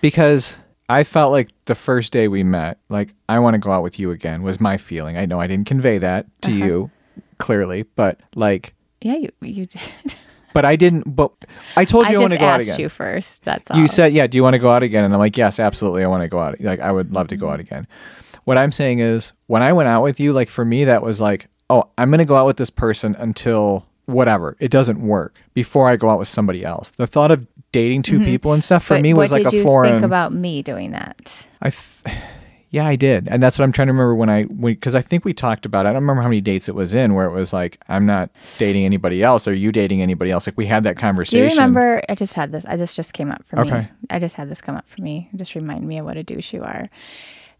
Because I felt like the first day we met, like I want to go out with you again was my feeling. I know I didn't convey that to Uh-huh. you clearly, but like yeah, you you did. [LAUGHS] but I didn't but I told you I, want to go out asked again. you first. That's all. You said, "Yeah, do you want to go out again?" And I'm like, "Yes, absolutely. I want to go out. Like, I would love to go out again." What I'm saying is, when I went out with you, like for me, that was like, "Oh, I'm going to go out with this person until whatever it doesn't work before I go out with somebody else." The thought of dating 2 people and stuff for Mm-hmm. But me was like did a you foreign. think about me doing that? I, th- [SIGHS] yeah, I did, and that's what I'm trying to remember when I because I think we talked about. It. I don't remember how many dates it was in where it was like, "I'm not dating anybody else," Are "You dating anybody else?" Like we had that conversation. Do you remember? I just had this. I this just came up for me. Okay. I just had this come up for me. Just remind me of what a douche you are.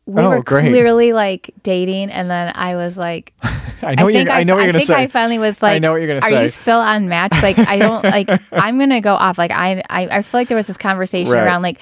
We Oh, were great. clearly like dating, and then I was like, [LAUGHS] I know think you're. I, know what you're gonna think say. I finally was like, I know what you're gonna Are say. you still on Match? Like, I don't like. [LAUGHS] I'm gonna go off. Like, I, I, I feel like there was this conversation Right. around like,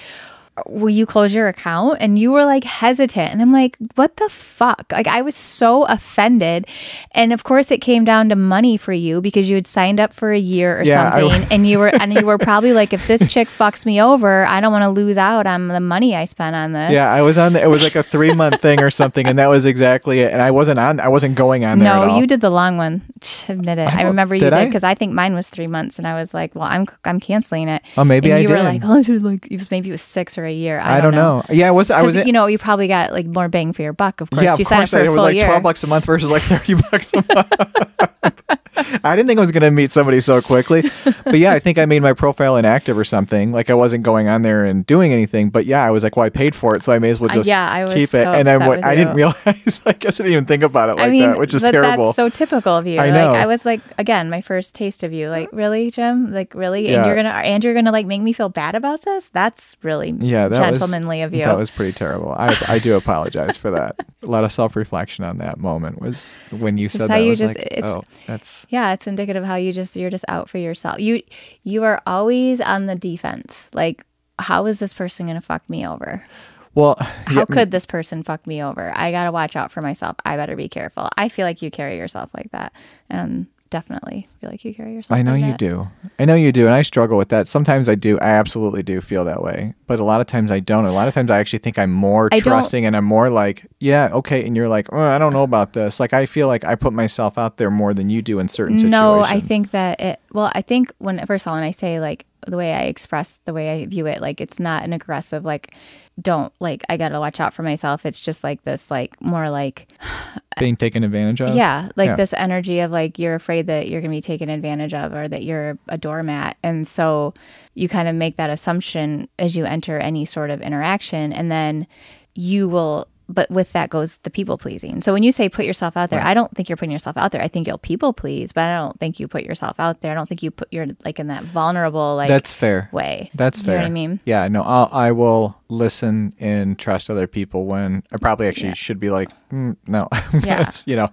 will you close your account? And you were like hesitant, and I'm like, what the fuck? Like, I was so offended, and of course, it came down to money for you because you had signed up for a year or Yeah, I- something, and you were, and you were [LAUGHS] probably like, if this chick fucks me over, I don't want to lose out on the money I spent on this. Yeah, I was on. The, it was like a three month thing or something, and that was exactly it. And I wasn't on. I wasn't going on there. No, you did the long one. Admit it. I, don't- remember you did did I? because I? think mine was three months, and I was like, "Well, I'm I'm canceling it." Oh, maybe and I you were like, "Oh, [LAUGHS] like it was maybe it was six or a year." I, I don't know. Yeah, I was. I was. you know, you probably got like more bang for your buck. Of course, yeah, of you signed up course. for a it was like year. twelve bucks a month versus like thirty [LAUGHS] bucks a month. [LAUGHS] I didn't think I was going to meet somebody so quickly, but yeah, I think I made my profile inactive or something. Like I wasn't going on there and doing anything. But yeah, I was like, well, I paid for it, so I may as well Uh, just yeah, I was keep it. so and then what? I didn't realize. [LAUGHS] I guess I didn't even think about it like I mean, that, which is terrible. That's so typical of you. I Like know. I was like, again, my first taste of you. Like, really, Jim? Like, really? Yeah. And you're gonna and you're gonna like make me feel bad about this? That's really yeah, that gentlemanly was, of you. That was pretty terrible. I I do apologize for that. A lot of self reflection on that moment was when you said that. You was just- like, it's- oh, that's Yeah, it's indicative of how you just you're just out for yourself. You you are always on the defense. Like, how is this person gonna fuck me over? well. How yeah, could this person fuck me over? I gotta watch out for myself. I better be careful. I feel like you carry yourself like that, and definitely feel like you carry yourself. I know like you that. do. I know you do, and I struggle with that. Sometimes I do. I absolutely do feel that way, but a lot of times I don't. A lot of times I actually think I'm more I trusting, and I'm more like, yeah, okay. And you're like, oh, I don't know about this. Like I feel like I put myself out there more than you do in certain situations. No, I think that it. Well, I think when first of all, when I say like the way I express the way I view it, like it's not an aggressive like. Don't like I gotta watch out for myself. It's just like this, like more like [SIGHS] being taken advantage of. Yeah, like Yeah. this energy of like you're afraid that you're going to be taken advantage of or that you're a doormat. And so you kind of make that assumption as you enter any sort of interaction. And then you will, but with that goes the people pleasing. So when you say put yourself out there, I don't think you're putting yourself out there. I think you'll people please, but I don't think you put yourself out there. I don't think you put, you're like in that vulnerable, like, That's fair. way. That's You fair. know what I mean? Yeah, no, I'll, I will listen and trust other people when I probably actually Yeah. should be like, mm, no, [LAUGHS] Yeah. You know.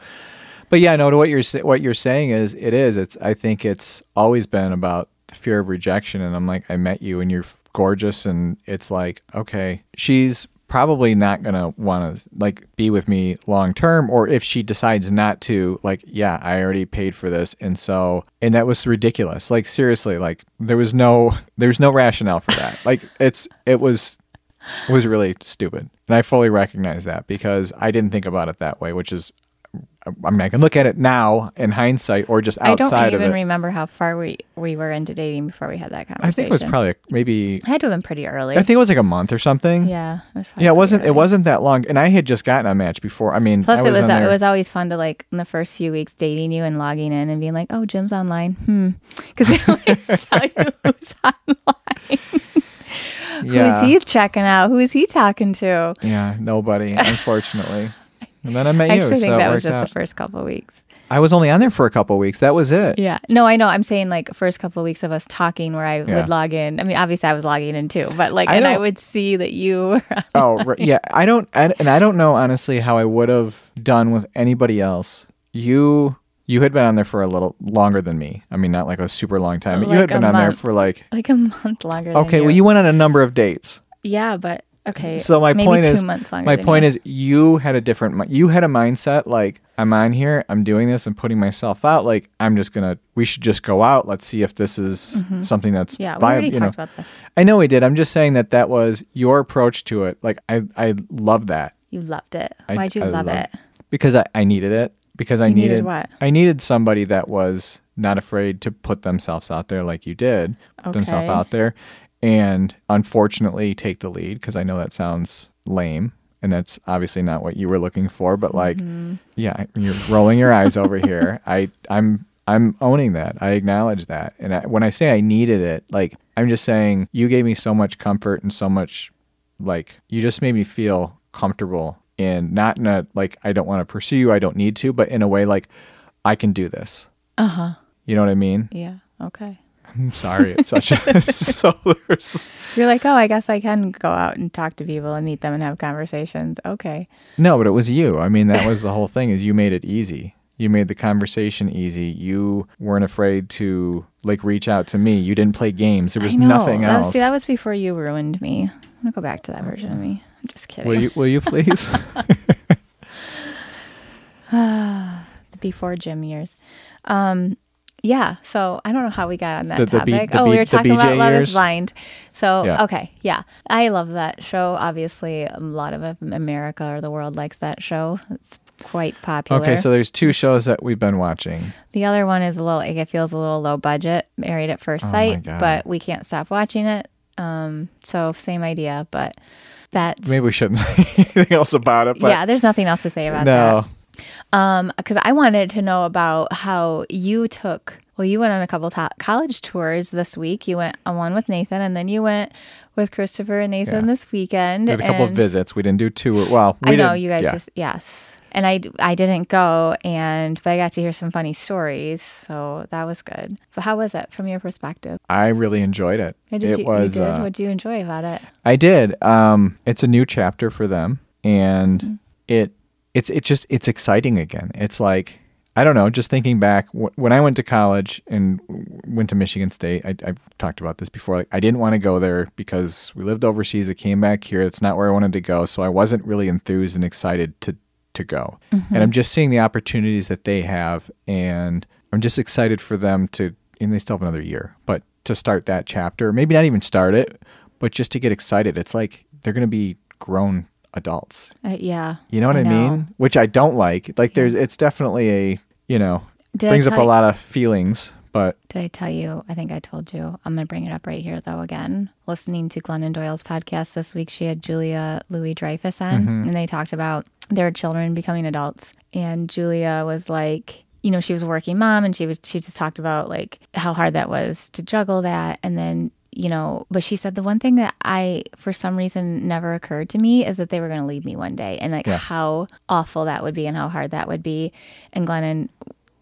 But yeah, no, to what you're what you're saying is it is. It's I think it's always been about the fear of rejection, and I'm like, I met you and you're gorgeous, and it's like, okay, she's probably not gonna want to like be with me long term or if she decides not to like yeah i already paid for this and so and that was ridiculous. Like seriously like there was no [LAUGHS] there's no rationale for that. [LAUGHS] Like it's it was it was really stupid and i fully recognize that because i didn't think about it that way which is I mean, I can look at it now in hindsight, or just outside I don't even remember how far we we were into dating before we had that conversation. I think it was probably maybe. it had to have been pretty early. I think it was like a month or something. yeah, it was probably Yeah, it wasn't. It wasn't that long, and I had just gotten a match before. I mean, Plus, I it was on uh, it was always fun to like in the first few weeks dating you and logging in and being like, "Oh, Jim's online." Hmm, [LAUGHS] because they [LAUGHS] always tell you who's [LAUGHS] online. yeah, Who's he checking out? Who is he talking to? yeah, nobody, unfortunately. And then I met I you, actually so think that was just out. the first couple of weeks. I was only on there for a couple weeks. That was it. Yeah. No, I know. I'm saying like first couple of weeks of us talking where I Yeah. would log in. I mean, obviously I was logging in too, but like, I and I would see that you were. [LAUGHS] Oh, right. yeah. I don't, I, and I don't know honestly how I would have done with anybody else. You, you had been on there for a little longer than me. I mean, not like a super long time. but you had been a on there for like. like a month longer. Okay, well, you went on a number of dates. Yeah, but okay. So my maybe point two is, months longer. my point you. is, you had a different. You had a mindset like I'm on here, I'm doing this, I'm putting myself out. Like I'm just gonna. We should just go out. Let's see if this is something that's Mm-hmm. yeah, we viable. already you know. talked about this. I know we did. I'm just saying that that was your approach to it. Like I, I love that. You loved it. I- Why'd you I love it? because I, I needed it because I needed needed, what? I needed somebody that was not afraid to put themselves out there like you did put themselves out there and unfortunately take the lead because I know that sounds lame and that's obviously not what you were looking for but like Mm-hmm. yeah you're rolling your eyes over here [LAUGHS] I I'm I'm owning that I acknowledge that and I, when I say I needed it like I'm just saying you gave me so much comfort and so much like you just made me feel comfortable in not in a like I don't want to pursue you, I don't need to, but in a way like I can do this. Uh huh. You know what I mean? Yeah. Okay. I'm sorry, it's such a [LAUGHS] so You're like, oh, I guess I can go out and talk to people and meet them and have conversations. Okay. no, but it was you. I mean, that was the whole thing is you made it easy. You made the conversation easy. You weren't afraid to like reach out to me. You didn't play games. There was nothing else. See, that was before you ruined me. I'm gonna go back to that version of me. I'm just kidding. will you will you please? [LAUGHS] [LAUGHS] before Jim years. Um, yeah. So I don't know how we got on that The- the B- topic. the oh, B- we were talking about Love is Blind. So Yeah. okay, yeah, I love that show. Obviously, a lot of America or the world likes that show. It's quite popular. okay, so there's two shows that we've been watching. the other one is a little. It feels a little low budget. Married at First Oh Sight, God. but we can't stop watching it. Um, so same idea, but that's Maybe we shouldn't [LAUGHS] say anything else about it, but yeah. There's nothing else to say about that. no. Um, because I wanted to know about how you took. Well, you went on a couple to- college tours this week. You went on one with Nathan, and then you went with Christopher and Nathan Yeah. this weekend. We had a couple of visits. We didn't do two. Well, we I know you guys yeah. just yes, and I I didn't go, and but I got to hear some funny stories, so that was good. But how was it from your perspective? I really enjoyed it. Did it you, was. you did? uh, what did you enjoy about it? I did. Um, it's a new chapter for them, and Mm-hmm. it it's it just it's exciting again. It's like I don't know. Just thinking back when I went to college and went to Michigan State, I, I've talked about this before. Like I didn't want to go there because we lived overseas. I came back here. It's not where I wanted to go, so I wasn't really enthused and excited to to go. Mm-hmm. And I'm just seeing the opportunities that they have, and I'm just excited for them to. And they still have another year, but to start that chapter, maybe not even start it, but just to get excited. It's like they're going to be grown adults. Uh, yeah, You know what I, know. mean? Which I don't like. Like there's it's definitely a, you know, Did brings up a lot of feelings, but Did I tell you? I think I told you. I'm going to bring it up right here, though, again. Listening to Glennon Doyle's podcast this week, she had Julia Louis Dreyfus on, Mm-hmm. and they talked about their children becoming adults. And Julia was like, you know, she was a working mom, and she was she just talked about like how hard that was to juggle that, and then you know, but she said the one thing that I, for some reason, never occurred to me is that they were going to leave me one day, and like Yeah. how awful that would be, and how hard that would be. And Glennon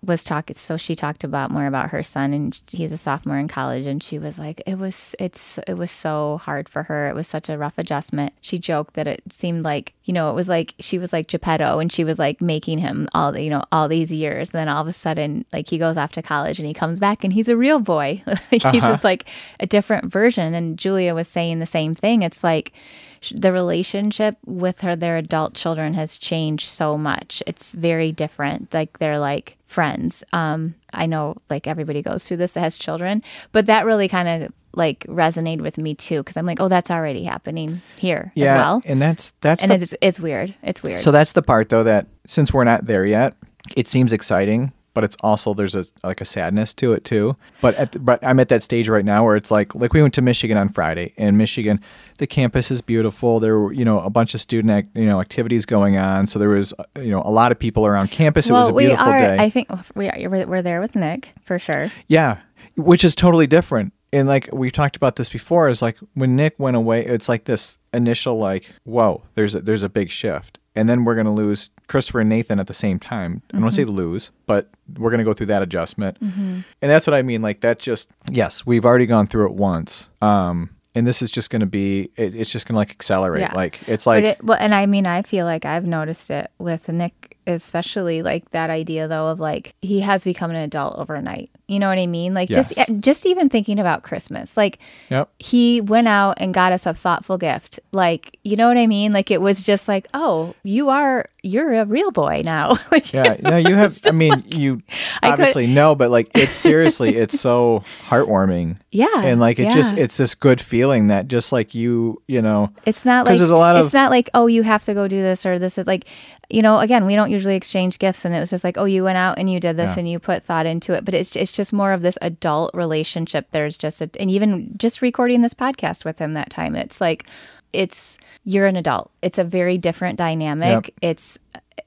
was talking so she talked about more about her son and he's a sophomore in college and she was like it was it's it was so hard for her. It was such a rough adjustment. She joked that it seemed like you know it was like she was like geppetto and she was like making him all you know all these years. And then all of a sudden like he goes off to college and he comes back and he's a real boy. Like [LAUGHS] he's uh-huh. just like a different version. And julia was saying the same thing. It's like the relationship with her their adult children has changed so much. It's very different. Like they're like friends. Um i know like everybody goes through this that has children but that really kind of like resonated with me too because i'm like oh that's already happening here yeah, as well. and that's that's and the, it's it's weird. It's weird. So that's the part though that since we're not there yet, it seems exciting, but it's also there's a like a sadness to it too. But at the, but I'm at that stage right now where it's like like we went to Michigan on Friday, and Michigan, the campus is beautiful. There were you know a bunch of student act, you know activities going on, so there was uh, you know a lot of people around campus. It was a we beautiful are. day. I think we are. We're, there with Nick for sure. Yeah, which is totally different. And like we talked about this before, is like when Nick went away, it's like this initial like, whoa, there's a, there's a big shift, and then we're gonna lose Christopher and Nathan at the same time. I don't want to say lose, but we're gonna go through that adjustment, and that's what I mean. Like that just yes, we've already gone through it once. Um, and this is just going to be it, it's just going to like accelerate Yeah. like it's like it, well, and I mean, I feel like I've noticed it with Nick, especially like that idea though of like he has become an adult overnight. You know what I mean? Like just Yes. just even thinking about Christmas, like yep he went out and got us a thoughtful gift. Like you know what I mean? Like it was just like, oh, you are you're a real boy now. [LAUGHS] like Yeah, [LAUGHS] no, you have. I mean, like- you obviously know, but like, it's seriously, it's so heartwarming. [LAUGHS] Yeah, and like, it just, it's this good feeling that just like you, you know, It's not like there's a lot of, it's not like oh you have to go do this or this is like you know again we don't usually exchange gifts and it was just like oh you went out and you did this Yeah. and you put thought into it but it's it's just more of this adult relationship there's just a and even just recording this podcast with him that time it's like it's you're an adult it's a very different dynamic Yep. it's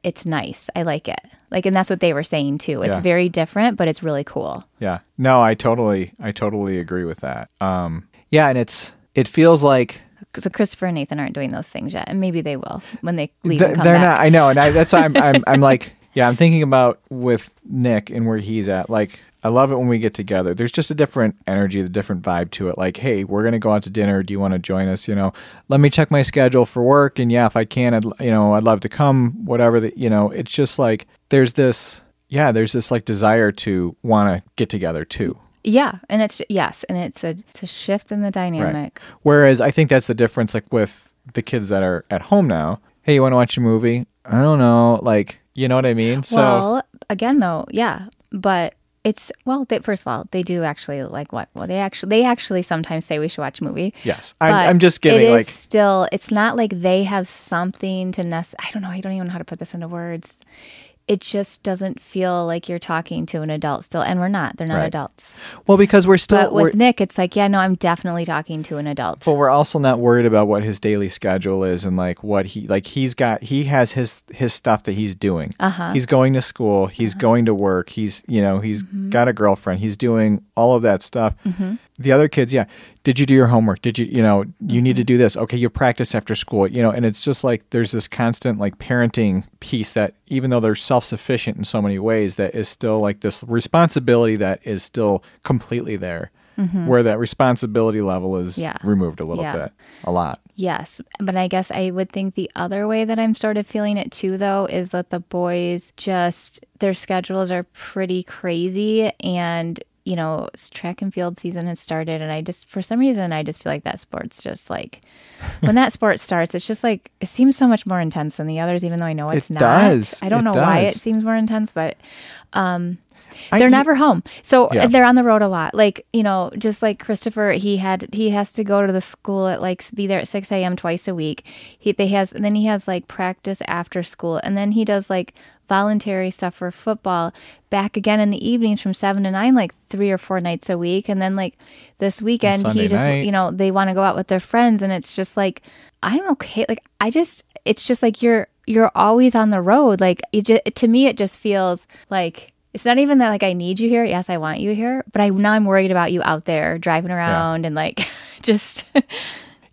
it's nice I like it like and that's what they were saying too it's Yeah. very different but it's really cool yeah. No, I totally, I totally agree with that. Um, yeah, and it's, it feels like so Christopher and Nathan aren't doing those things yet and maybe they will when they leave Th- and come they're back. not. I know, and I, that's why I'm, I'm, I'm like, [LAUGHS] yeah, I'm thinking about with Nick and where he's at. Like, I love it when we get together. There's just a different energy, the different vibe to it. Like, hey, we're gonna go out to dinner. Do you want to join us? You know, let me check my schedule for work, and yeah, if I can, I'd, you know, I'd love to come. Whatever that, you know, it's just like there's this, yeah, there's this like desire to want to get together too. Yeah, and it's yes, and it's a it's a shift in the dynamic. Whereas I think that's the difference, like with the kids that are at home now. Hey, you want to watch a movie? I don't know, like you know what I mean. So well, again though, yeah, but it's well, they, first of all, they do actually like what? Well, they actually they actually sometimes say we should watch a movie. yes, I'm, I'm just It giving is like still. It's not like they have something to nest. I don't know. I don't even know how to put this into words. It just doesn't feel like you're talking to an adult still, and we're not. They're not Right. adults. well because we're still But we're, with Nick, it's like, yeah, no, I'm definitely talking to an adult. but we're also not worried about what his daily schedule is and like what he like he's got he has his his stuff that he's doing. Uh-huh. He's going to school. He's going to work. He's you know he's Mm-hmm. got a girlfriend. He's doing all of that stuff. The other kids, yeah. Did you do your homework? Did you you know you need Mm-hmm. to do this? Okay, you practice after school. You know, and it's just like there's this constant like parenting piece that even though they're self sufficient in so many ways, that is still like this responsibility that is still completely there. Where that responsibility level is Mm-hmm. Yeah. removed a little Yeah. bit, a lot. Yes, but I guess I would think the other way that I'm sort of feeling it too, though, is that the boys just their schedules are pretty crazy, and you know, track and field season has started, and I just for some reason I just feel like that sport's just like [LAUGHS] when that sport starts, it's just like it seems so much more intense than the others, even though I know it's It not. does. I don't It know why it seems more intense, but I- they're never home. So uh, Yeah. they're on the road a lot. Like you know just like christopher he had he has to go to the school at like be there at 6 a.m twice a week. He they has and then he has like practice after school. And then he does like voluntary stuff for football back again in the evenings from 7 to 9 like three or four nights a week. And then like this weekend he just night. you know they want to go out with their friends. And it's just like i'm okay. Like i just it's just like you're you're always on the road. Like it just, to me it just feels like it's not even that like I need you here. Yes, I want you here, but I now I'm worried about you out there driving around and like [LAUGHS] just [LAUGHS]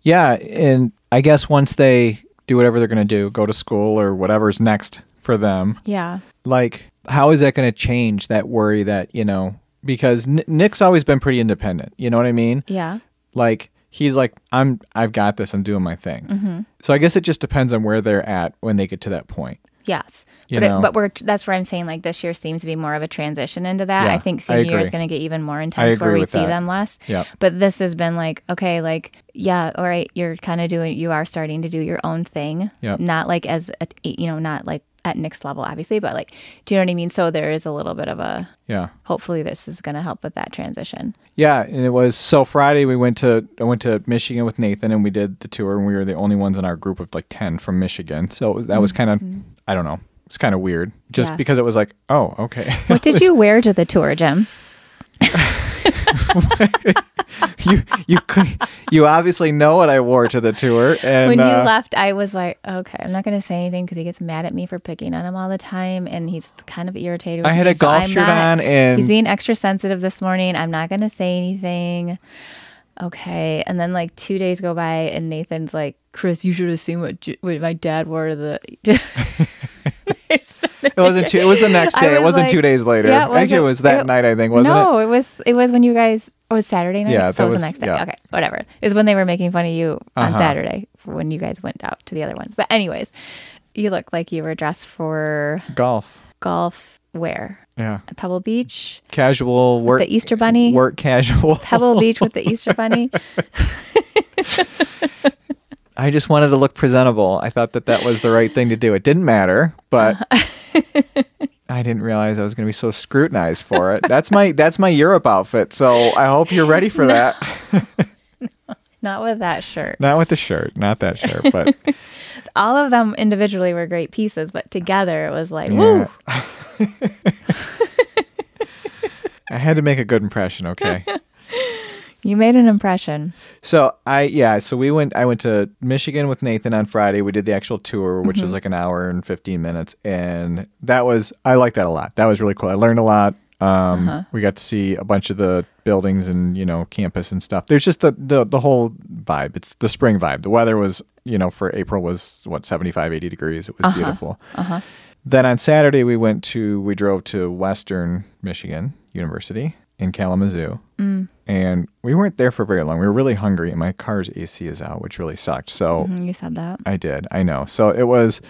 Yeah, and I guess once they do whatever they're going to do, go to school or whatever's next for them, yeah. like how is that going to change that worry that, you know, because N- Nick's always been pretty independent, you know what I mean? Yeah. Like he's like I'm I've got this, I'm doing my thing. Mm-hmm. So I guess it just depends on where they're at when they get to that point. Yes. You but it, but we're that's where I'm saying like this year seems to be more of a transition into that. Yeah, I think I senior year is going to get even more intense where we see that. them less. Yep. But this has been like okay, like yeah, all right, you're kind of doing you are starting to do your own thing. Yep. Not like as a, you know, not like at Nick's level obviously, but like do you know what I mean? So there is a little bit of a Yeah. hopefully this is going to help with that transition. Yeah, and it was so Friday we went to I went to Michigan with Nathan and we did the tour and we were the only ones in our group of like 10 from Michigan. So that was kind of Mm-hmm. I don't know, It's kind of weird, just Yeah. because it was like, oh, okay. [LAUGHS] What did you wear to the tour, Jim? [LAUGHS] you you you obviously know what I wore to the tour, and when you uh, left, I was like, okay, I'm not going to say anything because he gets mad at me for picking on him all the time, and he's kind of irritated. With I had me, a so golf I'm shirt not- on, and he's being extra sensitive this morning. I'm not going to say anything. Okay, and then like two days go by, and Nathan's like, "Chris, you should have seen what what my dad wore to the." [LAUGHS] [LAUGHS] it wasn't two. It was the next day. it was wasn't like- two days later. Yeah, I think it was that It- night. I think wasn't no, it? it was it was when you guys. Oh, it was Saturday night. Yeah, so it was, was- the next day. yeah. Okay, whatever. Is when they were making fun of you on Uh-huh. Saturday when you guys went out to the other ones. But anyways, you look like you were dressed for Golf. golf. Where Yeah, At Pebble Beach, casual work. the Easter Bunny. Work casual. Pebble Beach with the [LAUGHS] Easter Bunny. [LAUGHS] I just wanted to look presentable. I thought that that was the right thing to do. It didn't matter, but [LAUGHS] I didn't realize I was going to be so scrutinized for it. That's my that's my Europe outfit. So I hope you're ready for that. [LAUGHS] Not with that shirt. Not with the shirt, not that shirt, but [LAUGHS] All of them individually were great pieces, but together it was like, yeah. woo. I had to make a good impression. Okay. You made an impression. So I yeah, so we went I went to Michigan with Nathan on Friday. We did the actual tour, which Mm-hmm. was like an hour and 15 minutes and that was I like that a lot. That was really cool. I learned a lot. Um Uh-huh. we got to see a bunch of the buildings and, you know, campus and stuff. There's just the the the whole vibe. It's the spring vibe. The weather was, you know, for April was what 75 80 degrees. It was Uh-huh. beautiful. Then on Saturday we went to we drove to Western Michigan University in Kalamazoo. Mm. And we weren't there for very long. We were really hungry and my car's AC is out, which really sucked. So Mhm, You said that. I did. I know. So it was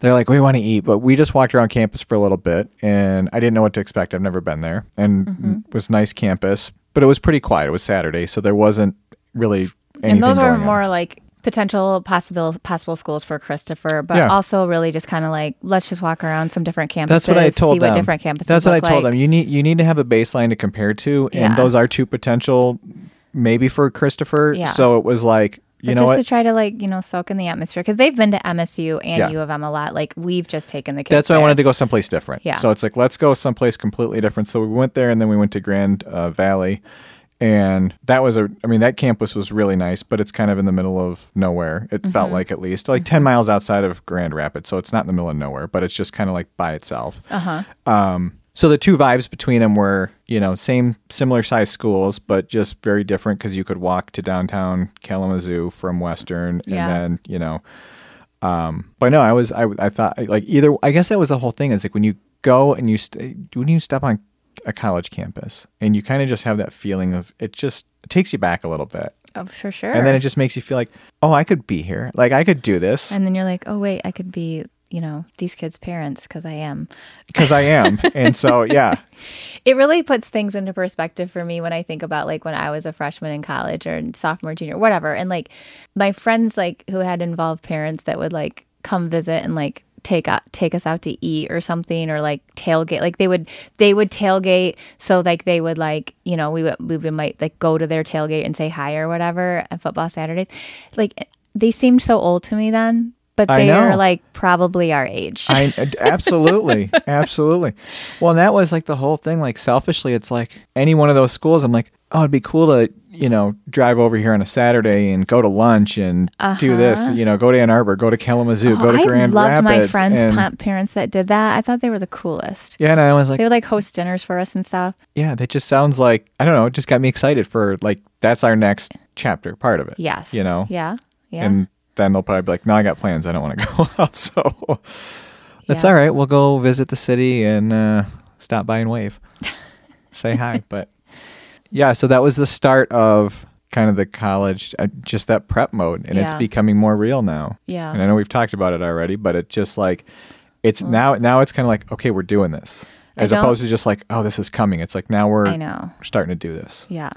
they're like, we want to eat, but we just walked around campus for a little bit and I didn't know what to expect. I've never been there. And Mm-hmm. it was nice campus, but it was pretty quiet. It was Saturday, so there wasn't really anything and those were going on. more like potential possible possible schools for Christopher, but Yeah. also really just kind of like let's just walk around some different campuses. That's what I told see them. what different campuses. That's what I told like. them. You need you need to have a baseline to compare to, and Yeah. those are two potential, maybe for Christopher. Yeah. So it was like, you But know just what? to try to like you know soak in the atmosphere because they've been to MSU and Yeah. U of M a lot. Like we've just taken the kids. That's why I wanted to go someplace different. Yeah. So it's like let's go someplace completely different. So we went there, and then we went to Grand uh, Valley, and that was a. I mean, that campus was really nice, but it's kind of in the middle of nowhere. It Mm-hmm. felt like at least like ten miles outside of Grand Rapids. So it's not in the middle of nowhere, but it's just kind of like by itself. Uh huh. Um, so the two vibes between them were, you know, same similar size schools, but just very different because you could walk to downtown Kalamazoo from Western, Yeah. and then you know, um, but no, I was I I thought like either I guess that was the whole thing is like when you go and you st- when you step on a college campus and you kind of just have that feeling of it just it takes you back a little bit, Oh, for sure. and then it just makes you feel like oh I could be here, like I could do this and then you're like, oh wait, I could be you know these kids' parents because I am. because I am, and so [LAUGHS] yeah, It really puts things into perspective for me when I think about like when I was a freshman in college or sophomore, junior, whatever. And like my friends like who had involved parents that would like come visit and like take out take us out to eat or something or like tailgate like they would they would tailgate so like they would like you know we would we would might like go to their tailgate and say hi or whatever at football saturdays like they seemed so old to me then but they are like probably our age I [LAUGHS] absolutely, absolutely. Well, and that was like the whole thing. Like selfishly, it's like any one of those schools. I'm like, oh, it'd be cool to you know drive over here on a Saturday and go to lunch and do this. You know, go to Ann Arbor, go to Kalamazoo, go to Uh-huh. Oh, I Grand loved my friends' and, pa- parents that did that. I thought they were the coolest. yeah, and I was like, They would like host dinners for us and stuff. yeah, that just sounds like I don't know. It just got me excited for like that's our next chapter, part of it. Yes. you know, Yeah. Yeah. and then they'll probably be like, no, I got plans. I don't want to [LAUGHS] go out. So that's Yeah. all right. We'll go visit the city and uh, stop by and wave, [LAUGHS] say hi. But yeah, so that was the start of kind of the college, uh, just that prep mode, and it's becoming more real now. Yeah. and I know we've talked about it already, but it just like it's now now it's kind of like okay, we're doing this. As opposed to just like, oh, this is coming. It's like now we're I know. starting to do this. Yeah.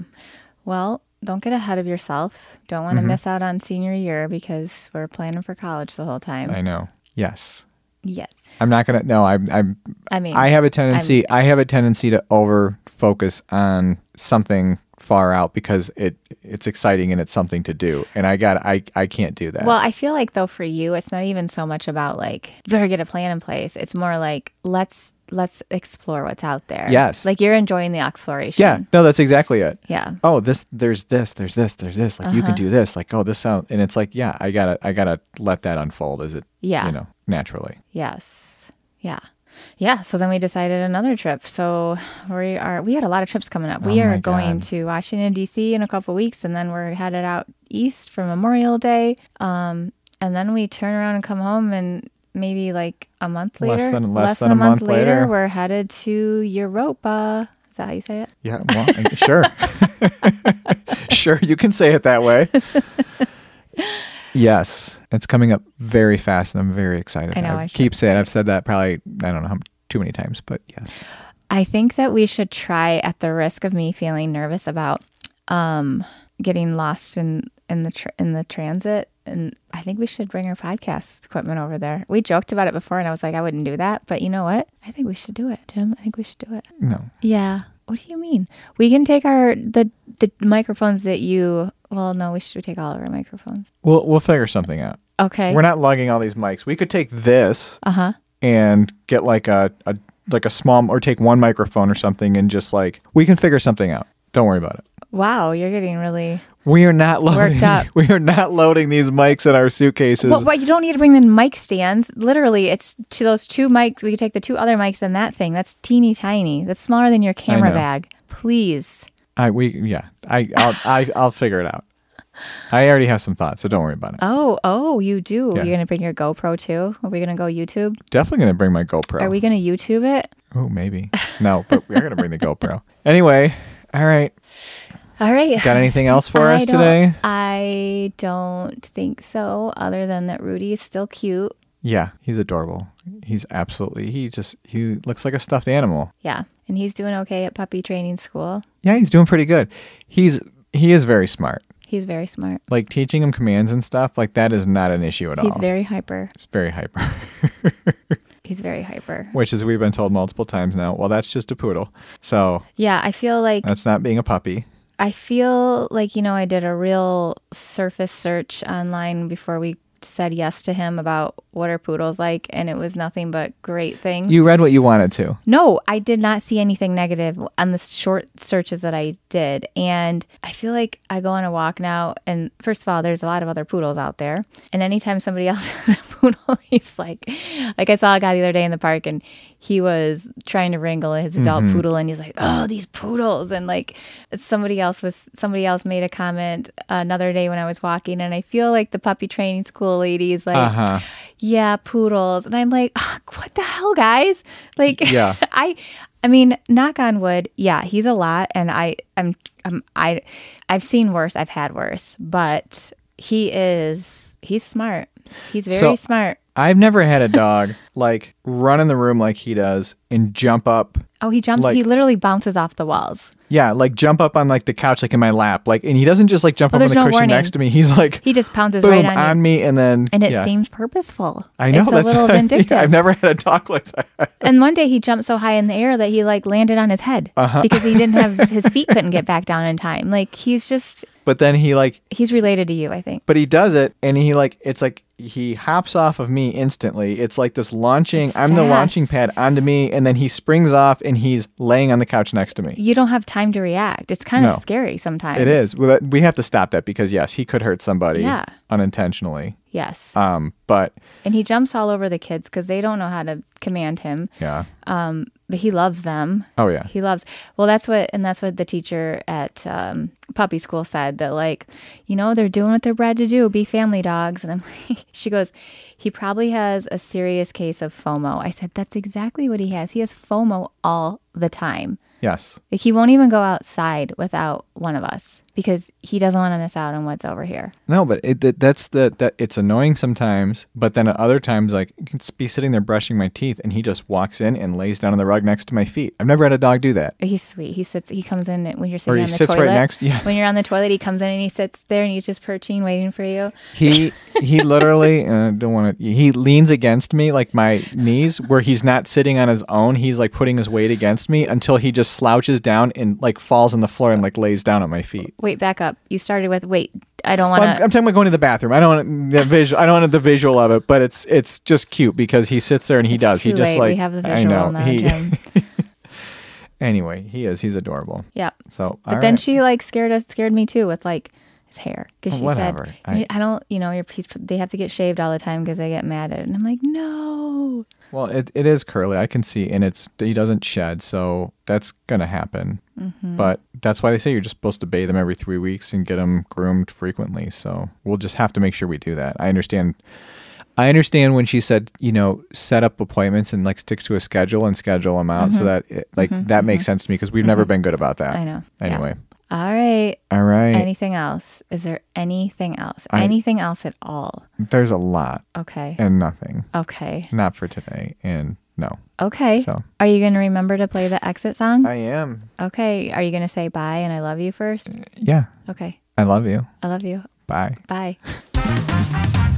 Well, don't get ahead of yourself. Don't want to Mm-hmm. miss out on senior year because we're planning for college the whole time. I know. Yes. yes. I'm not gonna. No, I'm. I'm. I mean, I have a tendency. I have a tendency to over focus on something far out because it it's exciting and it's something to do. And I got I I can't do that. Well, I feel like though for you, it's not even so much about like you better get a plan in place. It's more like let's let's explore what's out there. Yes. Like you're enjoying the exploration. yeah, no, that's exactly it. Yeah. Oh, this there's this, there's this, there's this. Like you can uh-huh. do this. Like oh, this sound and it's like yeah, I gotta I gotta let that unfold as it Yeah. you know naturally. Yes. Yeah. Yeah. So then we decided another trip. So we are we had a lot of trips coming up. We Oh are going God. to Washington D.C. in a couple weeks, and then we're headed out east for Memorial Day. Um, and then we turn around and come home, and maybe like a month later, Less than- less than a month later. we're headed to Europa. Is that how you say it? Yeah, well, sure. [LAUGHS] [LAUGHS] sure, you can say it that way. [LAUGHS] yes, it's coming up very fast, and I'm very excited. I know, I I keep saying I've said that probably I don't know how too many times, but yes. I think that we should try, at the risk of me feeling nervous about um, getting lost in in the tr- in the transit, and I think we should bring our podcast equipment over there. We joked about it before, and I was like, I wouldn't do that, but you know what? I think we should do it, Tim. I think we should do it. No, Yeah. What do you mean? We can take our the the microphones that you. Well, no, we should take all of our microphones. we'll we'll figure something out. Okay. We're not lugging all these mics. We could take this Uh huh. and get like a, a like a small or take one microphone or something and just like we can figure something out. Don't worry about it. Wow, you're getting really. We are not loading. Worked up. [LAUGHS] We are not loading these mics in our suitcases. Well, but you don't need to bring the mic stands. Literally, it's to those two mics. We could take the two other mics and that thing. That's teeny tiny. That's smaller than your camera bag. Please. I we yeah. I I'll I, I'll figure it out. I already have some thoughts, so don't worry about it. Oh, oh, you do. Yeah. You're gonna bring your GoPro too. Are we gonna go YouTube? Definitely gonna bring my GoPro. Are we gonna YouTube it? Oh, maybe. No, but we are gonna bring the GoPro. [LAUGHS] Anyway, all right. All right. Got anything else for [LAUGHS] I us today? I don't think so. Other than that, Rudy is still cute. Yeah, he's adorable. He's absolutely. He just he looks like a stuffed animal. Yeah, and he's doing okay at puppy training school. Yeah, he's doing pretty good. He's he is very smart. He's very smart. Like teaching him commands and stuff like that is not an issue at He's all. He's very hyper. He's very hyper. [LAUGHS] He's very hyper. Which, as we've been told multiple times now, well, that's just a poodle. So Yeah, I feel like that's not being a puppy. I feel like, you know, I did a real surface search online before we said yes to him about what are poodles like, and it was nothing but great things. You read what you wanted to. no, I did not see anything negative on the short searches that I did. And I feel like I go on a walk now, and first of all, there's a lot of other poodles out there. And anytime somebody [LAUGHS] else has a poodle, [LAUGHS] he's like, like I saw a guy the other day in the park, and he was trying to wrangle his adult poodle, and he's like, oh, these poodles. And like somebody else was, somebody else made a comment another day when I was walking, and I feel like the puppy training school lady is like, Uh huh. yeah, poodles. And I'm like, "Ah, what the hell, guys? Like, Yeah. [LAUGHS] I, I mean, knock on wood. Yeah, he's a lot, and I, I'm, I'm, I, I've seen worse. I've had worse, but he is, he's smart. He's very So- smart. I've never had a dog [LAUGHS] like run in the room like he does and jump up. Oh, he jumps. like- he literally bounces off the walls. Yeah, like jump up on like the couch, like in my lap. Like, and he doesn't just like jump Oh, up on the no cushion warning. next to me. He's like, He just pounces boom, right on, on me, and then and it yeah. seems purposeful. I know it's a little what I [LAUGHS] vindictive. I've never had a dog like that. [LAUGHS] And one day he jumped so high in the air that he like landed on his head Uh-huh. because he didn't have his feet couldn't get back down in time. Like he's just But then he like, he's related to you, I think. but he does it, and he like, it's like he hops off of me instantly. It's like this launching. I'm the launching pad onto me, and then he springs off, and he's laying on the couch next to me. You don't have time to react. It's kind of No. scary sometimes. It is. We have to stop that because yes, he could hurt somebody Yeah. Unintentionally. Yes. Um, but and he jumps all over the kids because they don't know how to command him. yeah. Um, but he loves them. Oh yeah. He loves. Well, that's what, and that's what the teacher at um, puppy school said that, like, you know, they're doing what they're bred to do, be family dogs. And I'm like, [LAUGHS] she goes, he probably has a serious case of FOMO. I said, that's exactly what he has. He has FOMO all the time. Yes. Like, he won't even go outside without one of us because he doesn't want to miss out on what's over here. No, but it, that that's the that it's annoying sometimes. But then at other times, like I can be sitting there brushing my teeth, and he just walks in and lays down on the rug next to my feet. I've never had a dog do that. Oh, he's sweet. He sits. He comes in when you're sitting Or he on the sits toilet. right next. Yeah. When you're on the toilet, he comes in and he sits there and he's just perching, waiting for you. He he [LAUGHS] literally and I don't want to. He leans against me like my knees, where he's not sitting on his own. He's like putting his weight against me until he just slouches down and like falls on the floor and like lays down at my feet. Wait, back up. You started with wait. I don't want Well, I'm. I'm talking about going to the bathroom. I don't want the visual. I don't want the visual of it, but it's it's just cute because he sits there and he It's does. He just late. like we have the I visual know now, he. [LAUGHS] Anyway, he is. He's adorable. yeah. So, But then right. she like scared us, scared me too with like his hair because she Whatever. said, I- I, don't, you know, your piece. They have to get shaved all the time because they get mad at it. And I'm like, no. Well, it, it is curly. I can see, and it's he doesn't shed, so that's gonna happen. Mm-hmm. But that's why they say you're just supposed to bathe them every three weeks and get them groomed frequently. So we'll just have to make sure we do that. I understand. I understand when she said, you know, set up appointments and like stick to a schedule and schedule them out, so that it, like that makes sense to me because we've never been good about that. Mm-hmm. I know. Yeah. All right. all right. Anything else? Is there anything else? I- anything else at all? There's a lot Okay. and nothing. Okay. Not for today, and no. Okay. So Are you going to remember to play the exit song? I am. okay. Are you going to say bye and I love you first? Yeah, Okay. I love you. I love you. Bye. Bye. [LAUGHS]